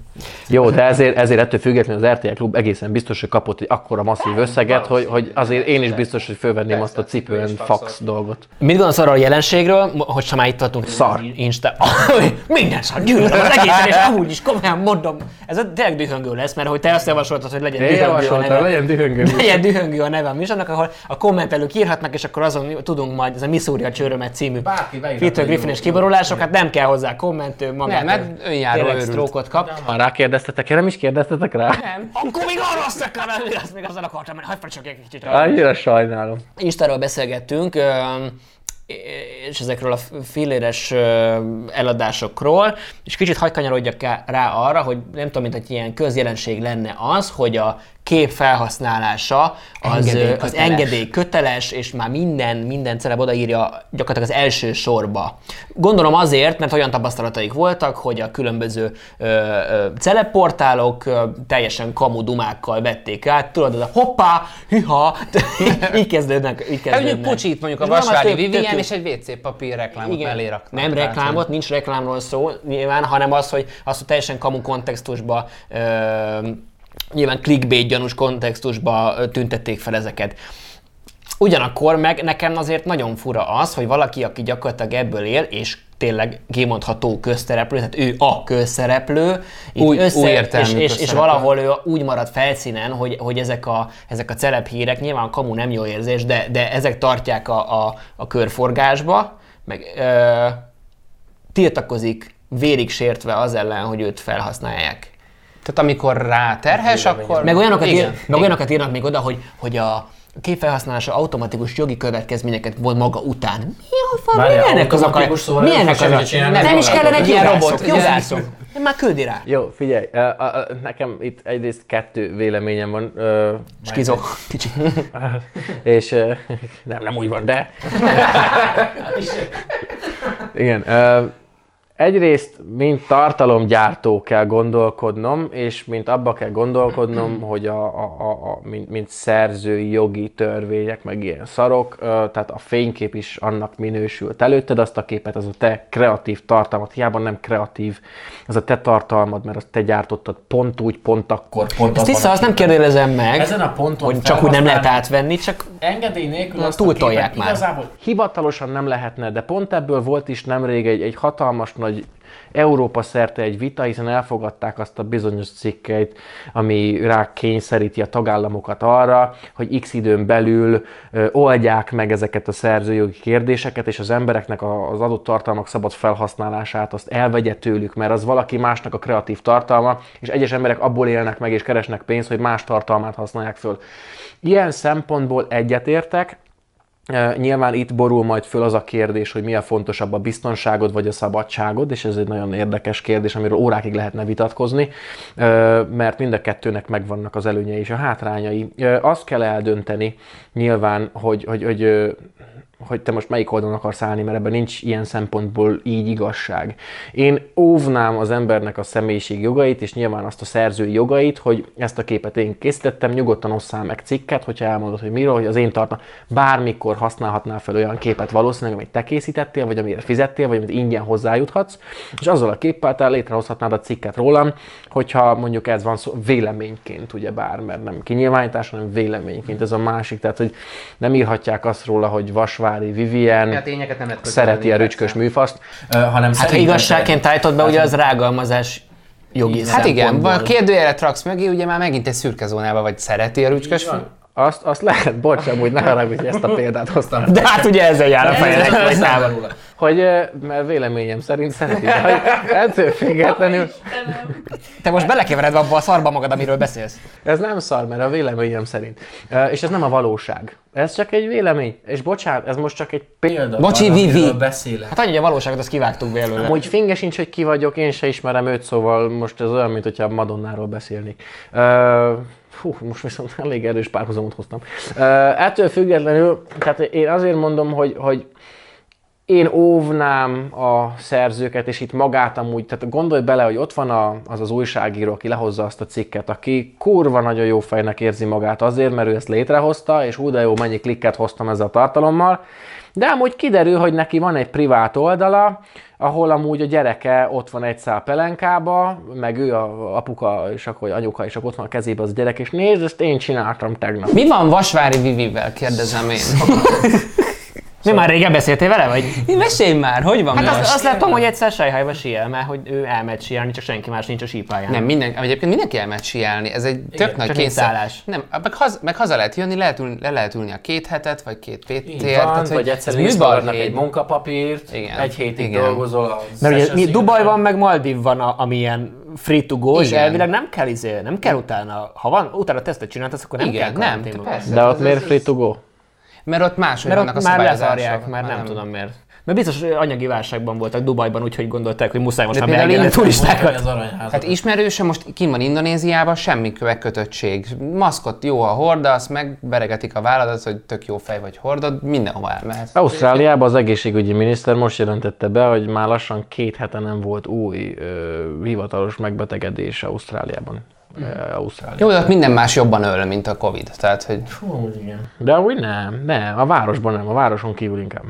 Jó, de ezért, ezért ettől függetlenül az RTL Klub egészen biztos, hogy kapott egy akkora masszív összeget, hogy, hogy azért én is biztos, hogy fölvenném azt a cipőn fax dolgot. Mit gondolsz arról a jelenségről, hogy ha már itt tartunk? Szar. Insta. Minden szar, gyűlölöm az egészen, és amúgy is komolyan mondom. Ez a tényleg dühöngő lesz, mert hogy te azt javasoltad, hogy legyen dühöngő a neve. legyen dühöngő. Legyen dühöngő a neve a műsornak, ahol a kommentelők írhatnak, és akkor azon tudunk majd, ez a Missouri a csőrömet című bárki beírhat Peter Griffin és kiborulásokat, nem kell hozzá komment, ő magától Nem, mert önjáró tényleg őrült. sztrókot kap. Ha rákérdeztetek, én nem is kérdeztetek rá? Nem. Akkor még arra azt akarom, hogy azt még azzal akartam, mert hagyj csak egy kicsit. Annyira sajnálom. Instáról beszélgettünk, és ezekről a filléres eladásokról, és kicsit hagy kanyarodjak ká- rá arra, hogy nem tudom, mint hogy ilyen közjelenség lenne az, hogy a kép felhasználása az, ö, az engedély köteles, és már minden, minden celeb odaírja gyakorlatilag az első sorba. Gondolom azért, mert olyan tapasztalataik voltak, hogy a különböző ö, ö, celebportálok ö, teljesen kamu dumákkal vették át, tudod, a hoppá, hiha, így kezdődnek. Így Hát kezdődnek. mondjuk pucsit, mondjuk a Vasvári tök- és egy WC papír reklámot igen. mellé raknak. Nem reklámot, nincs reklámról szó nyilván, hanem az, hogy, az, hogy teljesen kamu kontextusba, ö, nyilván clickbait gyanús kontextusba tüntették fel ezeket. Ugyanakkor meg nekem azért nagyon fura az, hogy valaki, aki gyakorlatilag ebből él, és tényleg kimondható közszereplő, tehát ő a közszereplő, Új- össze, új és, és, és közszereplő. valahol ő úgy marad felszínen, hogy, hogy ezek a, ezek a celeb hírek, nyilván a kamu nem jó érzés, de, de ezek tartják a, a, a körforgásba, meg ö, tiltakozik vérig sértve az ellen, hogy őt felhasználják. Tehát amikor rá terhes, akkor... Meg olyanokat, igen, ír, meg olyanokat írnak még oda, hogy, hogy a képfelhasználása automatikus jogi következményeket von maga után. Mi a fa, Várjál, milyenek az akar? szóval Milyenek nem az a... Nem is magától. kellenek Ilyen robot, jogászok. Már küldi rá. Jó, figyelj, ö, ö, nekem itt egyrészt kettő véleményem van. ö, Skizok. Kicsit. és ö, nem, nem úgy van, de... Igen. ö, Egyrészt, mint tartalomgyártó kell gondolkodnom, és mint abba kell gondolkodnom, hogy a, a, a, a mint, mint szerzői jogi törvények, meg ilyen szarok, tehát a fénykép is annak minősül. Te előtted azt a képet, az a te kreatív tartalmad, hiába nem kreatív, az a te tartalmad, mert azt te gyártottad pont úgy, pont akkor, pont Ezt vissza, azt nem kérdőjelezem meg, Ezen a ponton hogy csak úgy nem lehet átvenni, csak Engedély nélkül Na, azt a túltolják képet már. Igazából Hivatalosan nem lehetne, de pont ebből volt is nemrég egy, egy hatalmas nagy Európa szerte egy vita, hiszen elfogadták azt a bizonyos cikkeit, ami rá kényszeríti a tagállamokat arra, hogy x időn belül oldják meg ezeket a szerzőjogi kérdéseket, és az embereknek az adott tartalmak szabad felhasználását azt elvegye tőlük, mert az valaki másnak a kreatív tartalma, és egyes emberek abból élnek meg és keresnek pénzt, hogy más tartalmát használják föl. Ilyen szempontból egyetértek, Nyilván itt borul majd föl az a kérdés, hogy mi a fontosabb, a biztonságod vagy a szabadságod, és ez egy nagyon érdekes kérdés, amiről órákig lehetne vitatkozni, mert mind a kettőnek megvannak az előnyei és a hátrányai. Azt kell eldönteni nyilván, hogy, hogy, hogy hogy te most melyik oldalon akarsz állni, mert ebben nincs ilyen szempontból így igazság. Én óvnám az embernek a személyiség jogait, és nyilván azt a szerzői jogait, hogy ezt a képet én készítettem, nyugodtan osszál meg cikket, hogyha elmondod, hogy miről, hogy az én tartom, bármikor használhatnál fel olyan képet valószínűleg, amit te készítettél, vagy amire fizettél, vagy amit ingyen hozzájuthatsz, és azzal a képpel te létrehozhatnád a cikket rólam, hogyha mondjuk ez van szó, véleményként, ugye bár, mert nem kinyilvánítás, hanem véleményként, ez a másik, tehát hogy nem írhatják azt róla, hogy Vasvári Vivian A tényeket nem szereti a rücskös persze. műfaszt, Ö, hanem hát igazságként állítod be, ugye az rágalmazás jogi Hát igen, szempontból. ha kérdőjelet raksz mögé, ugye már megint egy szürke zónába vagy szereti a rücskös van. azt, azt lehet, bocs, amúgy ne haragudj, hogy ezt a példát hoztam. De hát ugye ezzel jár a róla. Hogy, mert véleményem szerint szereti, hogy ettől függetlenül, Te most belekevered abba a szarba magad, amiről beszélsz. ez nem szar, mert a véleményem szerint. És ez nem a valóság. Ez csak egy vélemény. És bocsánat, ez most csak egy példa. Bocsi, Vivi. beszélek. Hát annyi, hogy a valóságot azt kivágtuk belőle. Amúgy finge sincs, hogy ki vagyok, én se ismerem őt, szóval most ez olyan, mint hogyha Madonnáról beszélnék. Uh, hú, most viszont elég erős párhuzamot hoztam. Uh, ettől függetlenül, tehát én azért mondom, hogy, hogy én óvnám a szerzőket, és itt magát amúgy, tehát gondolj bele, hogy ott van a, az az újságíró, aki lehozza azt a cikket, aki kurva nagyon jó fejnek érzi magát azért, mert ő ezt létrehozta, és hú de jó, mennyi klikket hoztam ezzel a tartalommal, de amúgy kiderül, hogy neki van egy privát oldala, ahol amúgy a gyereke ott van egy szál pelenkába, meg ő a apuka, és akkor anyuka, és akkor ott van a kezébe az a gyerek, és nézd, ezt én csináltam tegnap. Mi van Vasvári Vivivel, kérdezem én. Mi már régen beszéltél vele, vagy? Mesélj már, hogy van Hát most? azt, azt láttam, hogy egyszer Sejhajba siel, mert hogy ő elmegy sielni, csak senki más nincs a sípáján. Nem, minden, egyébként mindenki elmegy sielni, ez egy tök csak nagy nincs kényszer. szállás. Nem, meg, haza, meg haza lehet jönni, lehet ülni, le lehet ülni a két hetet, vagy két Így van, vagy egyszerűen installnak egy munkapapírt, Igen. egy hétig Igen. dolgozol Mert ugye mi, Szigeteken. Dubajban meg Maldiv van, a, ami ilyen free to go, és Igen. elvileg nem kell izé, nem kell utána, ha van, utána tesztet csináltasz, akkor nem Igen, kell nem, persze. De ott miért free to go? Mert ott máshogy Mert vannak ott a már lezárják, már nem, tudom miért. Mert biztos hogy anyagi válságban voltak Dubajban, úgyhogy gondolták, hogy muszáj most De már beengedni turistákat. Hát ismerőse most kim van Indonéziában, semmi kötöttség. Maszkot jó, ha hordasz, meg veregetik a válladat, hogy tök jó fej vagy hordod, mindenhova elmehetsz. Ausztráliában az egészségügyi miniszter most jelentette be, hogy már lassan két hete nem volt új ö, hivatalos megbetegedés Ausztráliában. Ausztrália. Jó, de ott minden más jobban öl, mint a Covid. Tehát, hogy Hú, igen. De úgy nem, nem, a városban nem, a városon kívül inkább.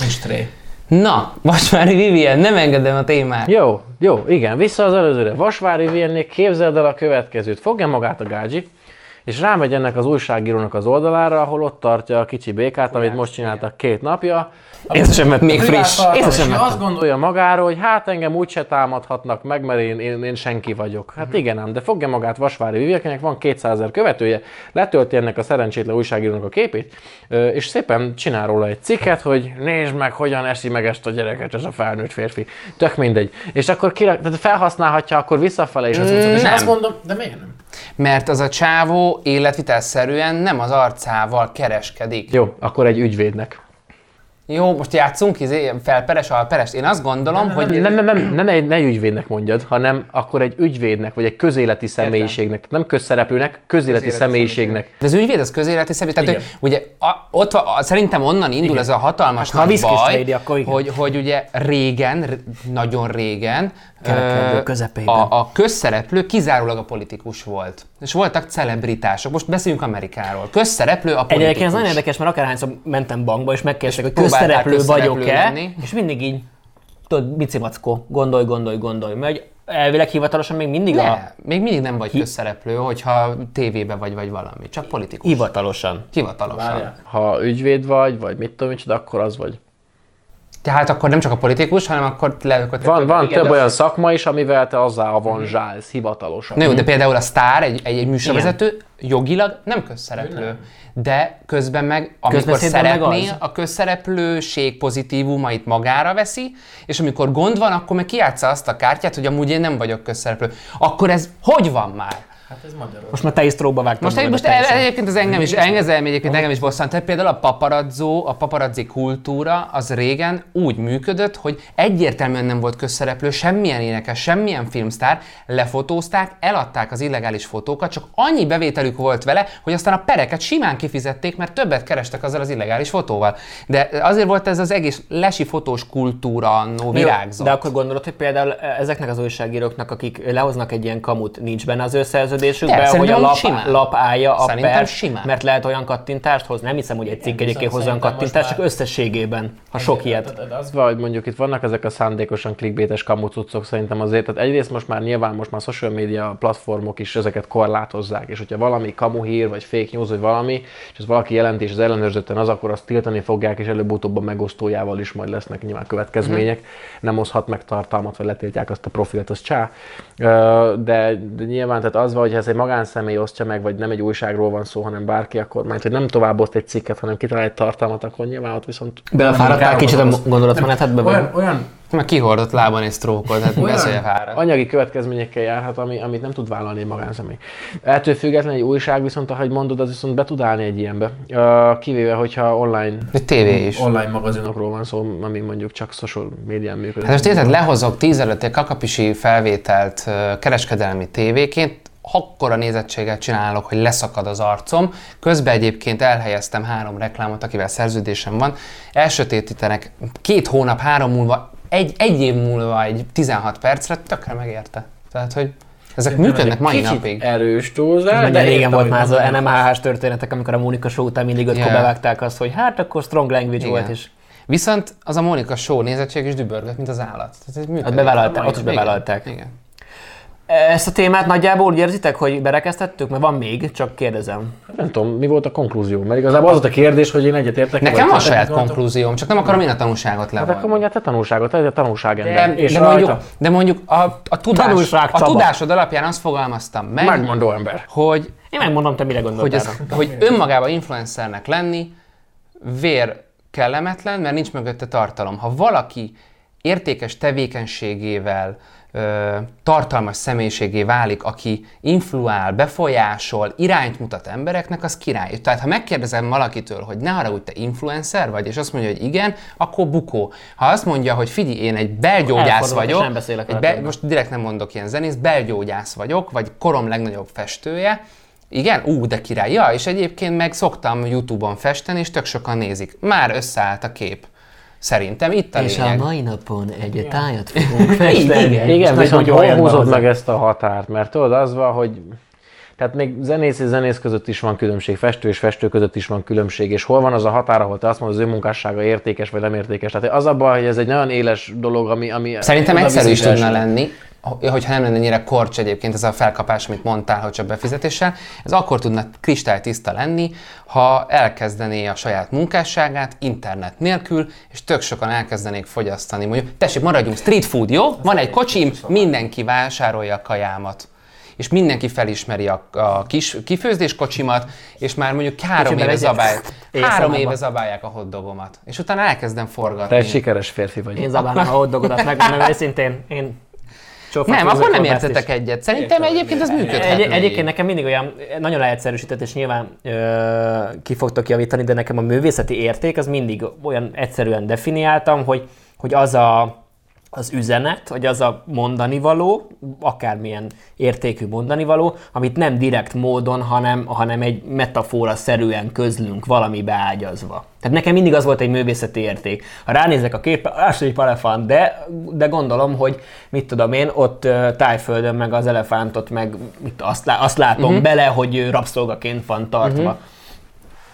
Mistré. Na, Vasvári Vivien, nem engedem a témát. Jó, jó, igen, vissza az előzőre. Vasvári Viennék képzeld el a következőt. Fogja magát a gágyi, és rámegy ennek az újságírónak az oldalára, ahol ott tartja a kicsi békát, amit most csináltak két napja. Észre. Még friss. Észre És sem azt gondolja magáról, hogy hát engem úgyse támadhatnak meg, mert én, én, én senki vagyok. Hát igen ám, de fogja magát Vasvári Vivieknek, van 200 ezer követője, letölti ennek a szerencsétlen újságírónak a képét, és szépen csinál róla egy cikket, hogy nézd meg, hogyan eszi meg ezt a gyereket ez a felnőtt férfi. Tök mindegy. És akkor ki, tehát felhasználhatja akkor visszafele is az mm, és nem. azt mondom, de miért nem? Mert az a csávó életvitelszerűen nem az arcával kereskedik. Jó, akkor egy ügyvédnek. Jó, most játszunk izé, felperes, alperes. Én azt gondolom, hogy... Nem, nem, nem, nem, ne, ne ügyvédnek mondjad, hanem akkor egy ügyvédnek, vagy egy közéleti személyiségnek, nem közszereplőnek, közéleti személyiségnek. De az ügyvéd az közéleti személy, tehát hogy ugye a, ott a, szerintem onnan indul ez a hatalmas Hát, ha nagy viszkis baj, lady, akkor igen. hogy, hogy ugye régen, r- nagyon régen, Kerekedő közepében. a, a közszereplő kizárólag a politikus volt. És voltak celebritások. Most beszéljünk Amerikáról. Közszereplő a politikus. Egyébként ez nagyon érdekes, mert akárhányszor mentem bankba, és megkérdeztek, hogy közszereplő közszereplő vagyok-e, lenni. és mindig így, tudod, bicimackó, gondolj, gondolj, gondolj. Mert hogy elvileg hivatalosan még mindig a... Ne, még mindig nem vagy közszereplő, hogyha tévébe vagy, vagy valami. Csak politikus. Hivatalosan. Hivatalosan. Ha ügyvéd vagy, vagy mit tudom, micsoda, akkor az vagy. Tehát akkor nem csak a politikus, hanem akkor le, akkor Van, van igen, több olyan szakma is, amivel te azzá avanzsálsz hivatalosan. Na jó, de például a sztár, egy, egy, egy műsorvezető, jogilag nem közszereplő. De közben meg, amikor meg szeretné, az. a közszereplőség pozitívumait magára veszi, és amikor gond van, akkor meg kijátsza azt a kártyát, hogy amúgy én nem vagyok közszereplő. Akkor ez hogy van már? Hát ez Magyarország. Most már te is tróba vágtad Most, magad, most el, egyébként az engem is, engem, egyébként engem is bosszant. Tehát például a paparazzó, a paparazzi kultúra az régen úgy működött, hogy egyértelműen nem volt közszereplő, semmilyen énekes, semmilyen filmsztár, lefotózták, eladták az illegális fotókat, csak annyi bevételük volt vele, hogy aztán a pereket simán kifizették, mert többet kerestek azzal az illegális fotóval. De azért volt ez az egész lesi fotós kultúra Jó, virágzott. De akkor gondolod, hogy például ezeknek az újságíróknak, akik lehoznak egy ilyen kamut, nincs benne az ő szerződésükben, De, hogy a lap, simán. lap állja a Szerintem pert, simán. mert lehet olyan kattintást hoz. Nem hiszem, hogy egy cikk egyébként hoz olyan kattintást, csak összességében, ha sok ilyet. Az Vagy mondjuk itt vannak ezek a szándékosan clickbaites kamucucok szerintem azért, tehát egyrészt most már nyilván most már social media platformok is ezeket korlátozzák, és hogyha valami kamu hír, vagy fake news, vagy valami, és ez valaki jelenti, és az ellenőrzötten az, akkor azt tiltani fogják, és előbb-utóbb a megosztójával is majd lesznek nyilván következmények. Mhm. Nem oszhat meg tartalmat, vagy letiltják azt a profilt, az csá. De, de nyilván tehát az van, hogy ha ez egy magánszemély osztja meg, vagy nem egy újságról van szó, hanem bárki, akkor majd, hogy nem tovább oszt egy cikket, hanem kitalál egy tartalmat, akkor nyilván ott viszont Belefáradtál kicsit a gondolatmenetedbe? olyan, olyan Meg kihordott lábon egy sztrókot, hát beszélj fáradt. anyagi következményekkel járhat, ami, amit nem tud vállalni egy magánszemély. Ettől függetlenül egy újság viszont, ahogy mondod, az viszont be tud állni egy ilyenbe. Kivéve, hogyha online De tévé is. online magazinok. ról van szó, ami mondjuk csak social médián működik. Hát most érted, lehozok tíz előtt egy kakapisi felvételt kereskedelmi tévéként, akkora nézettséget csinálok, hogy leszakad az arcom. Közben egyébként elhelyeztem három reklámot, akivel szerződésem van. Elsötétítenek két hónap, három múlva, egy, egy év múlva egy 16 percre, tökre megérte. Tehát, hogy ezek működnek mai napig. erős túlzás, Nagyon de régen volt már az a. NMHH-s történetek, amikor a Mónika Show után mindig ötkor Yeah. bevágták azt, hogy hát akkor strong language Igen. volt, és Viszont az a Monika show nézettség is dübörgött, mint az állat. Tehát ez működik. Hát bevállalták, ott is Igen, bevállalták. Igen. Ezt a témát nagyjából úgy érzitek, hogy berekeztettük? Mert van még, csak kérdezem. Nem tudom, mi volt a konklúzió, mert igazából az volt a kérdés, hogy én egyetértek. Nekem van saját konklúzióm, csak nem akarom én a tanulságot Hát akkor levonni. mondjál te tanulságot, ez a tanulság De. És de, rajta mondjuk, de mondjuk a, a, tudás, a tudásod alapján azt fogalmaztam meg, megmondó ember. hogy Én megmondom, te mire hogy, gondoltál. ez, hogy önmagában influencernek lenni vér kellemetlen, mert nincs mögötte tartalom. Ha valaki értékes tevékenységével ö, tartalmas személyiségé válik, aki influál, befolyásol, irányt mutat embereknek, az király. Tehát ha megkérdezem valakitől, hogy ne haragudj, te influencer vagy, és azt mondja, hogy igen, akkor bukó. Ha azt mondja, hogy figyelj, én egy belgyógyász vagyok, nem beszélek egy be, most direkt nem mondok ilyen zenész, belgyógyász vagyok, vagy korom legnagyobb festője, igen, ú, de király. Ja, és egyébként meg szoktam YouTube-on festeni, és tök sokan nézik. Már összeállt a kép. Szerintem itt a És a lényeg. mai napon egy tájat fogunk festeni. Igen. Igen, viszont hol húzod meg ezt a határt? Mert tudod, az van, hogy tehát még zenész és zenész között is van különbség, festő és festő között is van különbség, és hol van az a határ, ahol te azt mondod, az ő munkássága értékes vagy nem értékes. Tehát az abban, hogy ez egy nagyon éles dolog, ami... ami Szerintem egyszerű is tudna lenni, hogyha nem lenne ennyire korcs egyébként ez a felkapás, amit mondtál, hogy csak befizetéssel, ez akkor tudna kristálytiszta lenni, ha elkezdené a saját munkásságát internet nélkül, és tök sokan elkezdenék fogyasztani. Mondjuk, tessék, maradjunk street food, jó? Van egy kocsim, mindenki vásárolja a kajámat és mindenki felismeri a, a kis kifőzdés kocsimat, és már mondjuk három Kicsiben éve, zabály, három éve zabálják a hotdogomat. És utána elkezdem forgatni. Te egy sikeres férfi vagy. Én zabálnám a hotdogodat, megmondom őszintén. Én Nem, akkor nem ezt is. értetek egyet. Szerintem egyébként az működhet. Egy, egyébként nekem mindig olyan, nagyon leegyszerűsített, és nyilván ö, ki fogtok javítani, de nekem a művészeti érték az mindig olyan egyszerűen definiáltam, hogy, hogy az a, az üzenet, vagy az a mondani való, akármilyen értékű mondani való, amit nem direkt módon, hanem, hanem egy metafora szerűen közlünk valamibe ágyazva. Tehát nekem mindig az volt egy művészeti érték. Ha ránézek a képre, az egy elefánt, de, de gondolom, hogy mit tudom én, ott tájföldön meg az elefántot, meg mit, azt, lá, azt látom uh-huh. bele, hogy ő rabszolgaként van tartva. Uh-huh.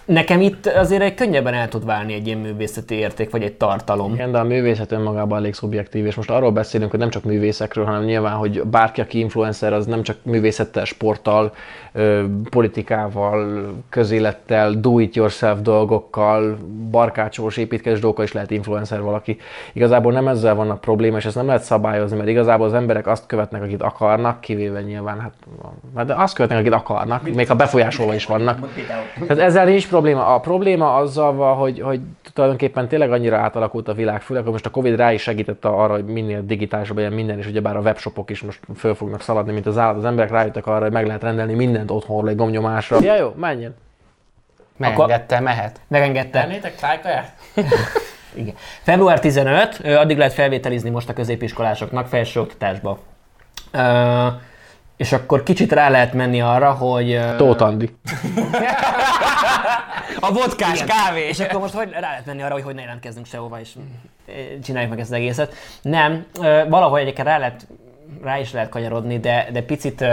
Nekem itt azért egy könnyebben el tud válni egy ilyen művészeti érték, vagy egy tartalom. Igen, de a művészet önmagában elég szubjektív, és most arról beszélünk, hogy nem csak művészekről, hanem nyilván, hogy bárki, aki influencer, az nem csak művészettel, sporttal, politikával, közélettel, do-it-yourself dolgokkal, barkácsolós építkezés dolgokkal is lehet influencer valaki. Igazából nem ezzel van a probléma, és ezt nem lehet szabályozni, mert igazából az emberek azt követnek, akit akarnak, kivéve nyilván, hát, hát de azt követnek, akit akarnak, még ha befolyásolva is vannak. Tehát ezzel nincs probléma. A probléma azzal van, hogy, hogy tulajdonképpen tényleg annyira átalakult a világ, főleg, hogy most a Covid rá is segített arra, hogy minél digitálisabb legyen minden, és ugyebár a webshopok is most föl fognak szaladni, mint az állat. Az emberek rájöttek arra, hogy meg lehet rendelni mindent otthonról egy gomnyomásra. Ja, jó, menjen. Megengedte, mehet. Megengedte. Tennétek tájkaját? Igen. Február 15, ö, addig lehet felvételizni most a középiskolásoknak felsőoktatásba. Ö, és akkor kicsit rá lehet menni arra, hogy... Tóth Andi. A vodkás kávé! És akkor most hogy rá lehet menni arra, hogy hogy ne jelentkezzünk sehova, és ö, csináljuk meg ezt az egészet. Nem, valahogy egyébként rá lehet rá is lehet kanyarodni, de, de picit, ö,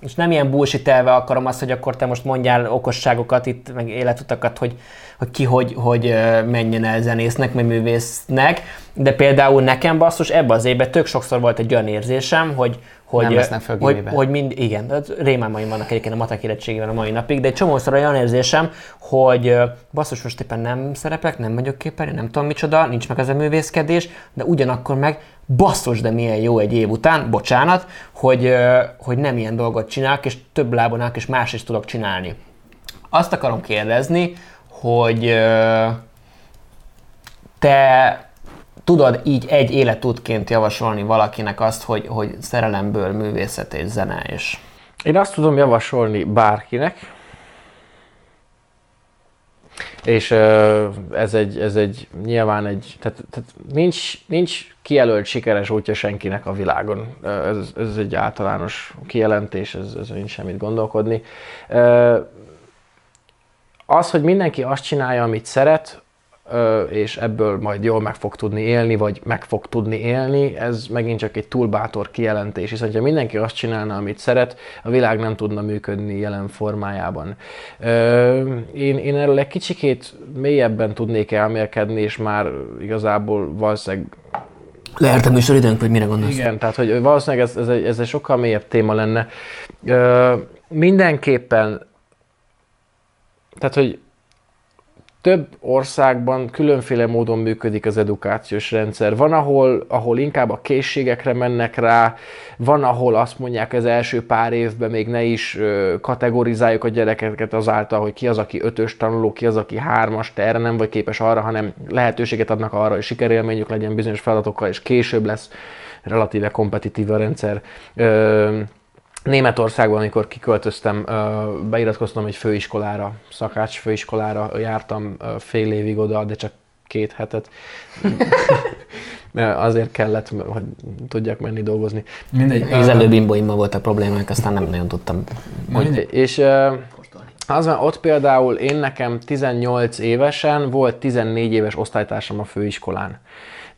és nem ilyen bullshitelve akarom azt, hogy akkor te most mondjál okosságokat itt, meg életutakat, hogy, hogy ki hogy, hogy ö, menjen el zenésznek, meg művésznek, de például nekem basszus ebbe az évben tök sokszor volt egy olyan érzésem, hogy, hogy, Nem vesznek föl hogy, hogy mind, igen, rémálmaim vannak egyébként a matek a mai napig, de egy csomószor olyan érzésem, hogy basszus, most éppen nem szerepek, nem vagyok képernyő, nem tudom micsoda, nincs meg az a művészkedés, de ugyanakkor meg basszus, de milyen jó egy év után, bocsánat, hogy, hogy nem ilyen dolgot csinálok, és több lábon állok, és más is tudok csinálni. Azt akarom kérdezni, hogy te tudod így egy életútként javasolni valakinek azt, hogy, hogy szerelemből művészet és zene és Én azt tudom javasolni bárkinek, és ez egy, ez egy nyilván egy, tehát, tehát nincs, nincs kijelölt sikeres útja senkinek a világon. Ez, ez egy általános kijelentés, ez, ez nincs semmit gondolkodni. Az, hogy mindenki azt csinálja, amit szeret, és ebből majd jól meg fog tudni élni, vagy meg fog tudni élni, ez megint csak egy túlbátor kijelentés, hiszen ha mindenki azt csinálna, amit szeret, a világ nem tudna működni jelen formájában. Én, én erről egy kicsikét mélyebben tudnék elmélkedni, és már igazából valószínűleg Leért a műsoridőnk, vagy mire gondolsz? Igen, tehát hogy valószínűleg ez, ez, egy, ez egy sokkal mélyebb téma lenne. Ö, mindenképpen, tehát hogy több országban különféle módon működik az edukációs rendszer. Van, ahol, ahol inkább a készségekre mennek rá, van, ahol azt mondják az első pár évben még ne is kategorizáljuk a gyerekeket azáltal, hogy ki az, aki ötös tanuló, ki az, aki hármas, te erre nem vagy képes arra, hanem lehetőséget adnak arra, hogy sikerélményük legyen bizonyos feladatokkal, és később lesz relatíve kompetitív a rendszer. Ö, Németországban, amikor kiköltöztem, beiratkoztam egy főiskolára, szakács főiskolára, jártam fél évig oda, de csak két hetet. Azért kellett, hogy tudjak menni dolgozni. Mindegy. Az előbb imboimmal voltak problémák, aztán nem nagyon tudtam. Hogy, és az van, ott például én nekem 18 évesen volt 14 éves osztálytársam a főiskolán.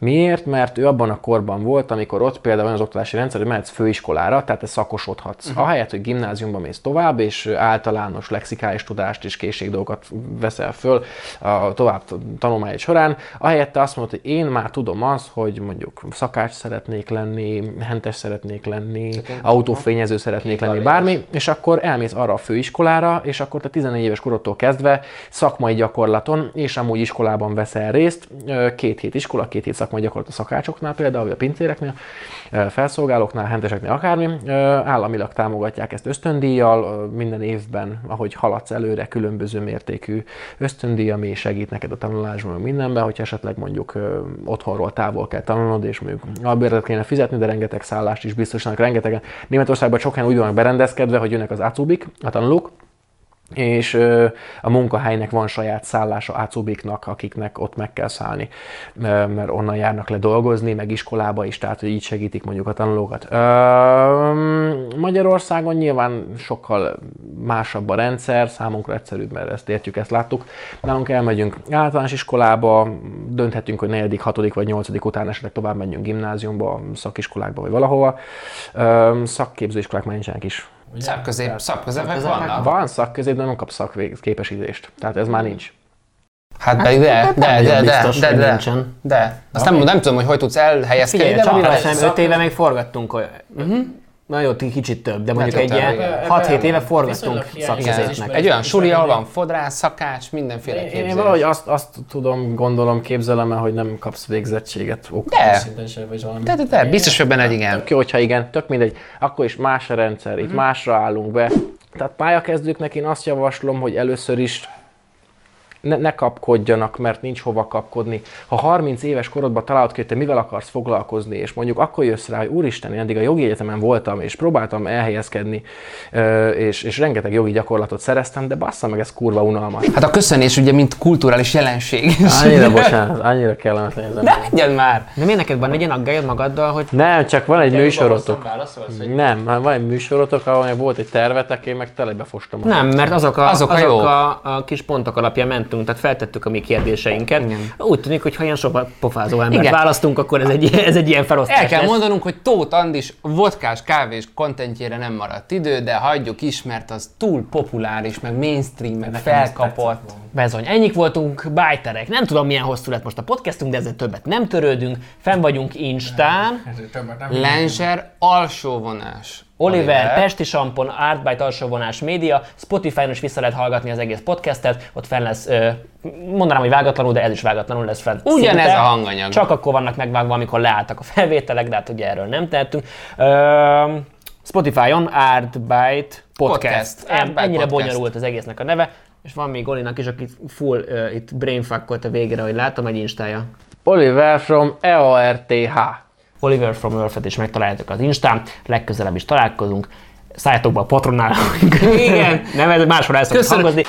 Miért? Mert ő abban a korban volt, amikor ott például az oktatási rendszer, hogy mehetsz főiskolára, tehát te szakosodhatsz. Uh-huh. Ahelyett, hogy gimnáziumba mész tovább, és általános lexikális tudást és készségdolgokat veszel föl a tovább tanulmány során, ahelyett te azt mondod, hogy én már tudom azt, hogy mondjuk szakács szeretnék lenni, hentes szeretnék lenni, autófényező szeretnék lenni, bármi, és akkor elmész arra a főiskolára, és akkor te 14 éves korodtól kezdve szakmai gyakorlaton, és amúgy iskolában veszel részt, két hét iskola, két hét szakmai gyakorlat a szakácsoknál például, a pincéreknél, felszolgálóknál, henteseknél, akármi. Államilag támogatják ezt ösztöndíjjal, minden évben, ahogy haladsz előre, különböző mértékű ösztöndíj, ami segít neked a tanulásban, mindenben, hogy esetleg mondjuk otthonról távol kell tanulnod, és mondjuk albérletet kéne fizetni, de rengeteg szállást is biztosanak, rengetegen. Németországban sokan úgy vannak berendezkedve, hogy jönnek az acubik, a tanulók, és a munkahelynek van saját szállása átszubiknak, akiknek ott meg kell szállni, mert onnan járnak le dolgozni, meg iskolába is, tehát hogy így segítik mondjuk a tanulókat. Magyarországon nyilván sokkal másabb a rendszer, számunkra egyszerűbb, mert ezt értjük, ezt láttuk. Nálunk elmegyünk általános iskolába, dönthetünk, hogy negyedik, hatodik vagy nyolcadik után esetleg tovább megyünk gimnáziumba, szakiskolákba vagy valahova. Szakképzőiskolák már nincsenek is Szakközép, szakközepek vannak? Van szakközép, de nem kap szakképesítést. Tehát ez már nincs. Hát pedig de, de, de, de, biztos, de, hogy de, nincsen. de. Azt nem, nem tudom, hogy hogy tudsz elhelyezkedni, Figyelj, de. Csabival sem 5 éve még forgattunk olyan. Na jó, kicsit több, de mondjuk Lehet, egy ilyen több, 6-7 éve forgattunk szakközépnek. Egy olyan suli, ahol van fodrász, szakács, mindenféle Én, én valahogy azt, azt tudom, gondolom, képzelem el, hogy nem kapsz végzettséget. De, de, de, de, biztos, hogy benne egy igen. Jó, hogyha igen, tök mindegy, akkor is más a rendszer, itt másra állunk be. Tehát pályakezdőknek én azt javaslom, hogy először is ne, ne kapkodjanak, mert nincs hova kapkodni. Ha 30 éves korodban találod ki, hogy te mivel akarsz foglalkozni, és mondjuk akkor jössz rá, hogy úristen, én eddig a jogi egyetemen voltam, és próbáltam elhelyezkedni, és, és rengeteg jogi gyakorlatot szereztem, de bassza meg, ez kurva unalmas. Hát a köszönés ugye, mint kulturális jelenség. Annyira bocsánat, annyira kellemetlen ez De legyen már! De miért neked van egy ilyen aggályod magaddal, hogy Nem, csak van egy műsorotok. Hogy Nem, van egy műsorotok, ahol volt egy tervetek, én meg telebe fostam. Nem, mert azok a, Azok azok a jók. a, a kis pontok alapján mentünk, tehát feltettük a mi kérdéseinket. Igen. Úgy tűnik, hogy ha ilyen sokat pofázó embert Igen. választunk, akkor ez egy, ez egy ilyen felosztás El kell lesz. mondanunk, hogy Tóth Andis vodkás kávés kontentjére nem maradt idő, de hagyjuk is, mert az túl populáris, meg mainstream, meg felkapott. Bezony, ennyik voltunk, bájterek. Nem tudom, milyen hosszú lett most a podcastunk, de ezzel többet nem törődünk. Fenn vagyunk Instán. Ezért többet nem Alsóvonás. Oliver, Pesti Sampon, Artbyte alsóvonás média, Spotify-on is vissza lehet hallgatni az egész podcastet, ott fenn lesz, mondanám, hogy vágatlanul, de ez is vágatlanul lesz fenn. Ugyanez szinte. a hanganyag. Csak akkor vannak megvágva, amikor leálltak a felvételek, de hát ugye erről nem tehetünk. Spotify-on Artbyte Podcast. Podcast. Artbyte Ennyire Podcast. bonyolult az egésznek a neve. És van még Olinak is, aki full uh, itt brainfuckolt a végére, hogy látom egy instája. Oliver from E EORTH. Oliver from Earth-et is megtaláljátok az Instán, legközelebb is találkozunk. Szálljatok be a patronál. Igen, nem, ez máshol el szokott Köszönöm. hangozni.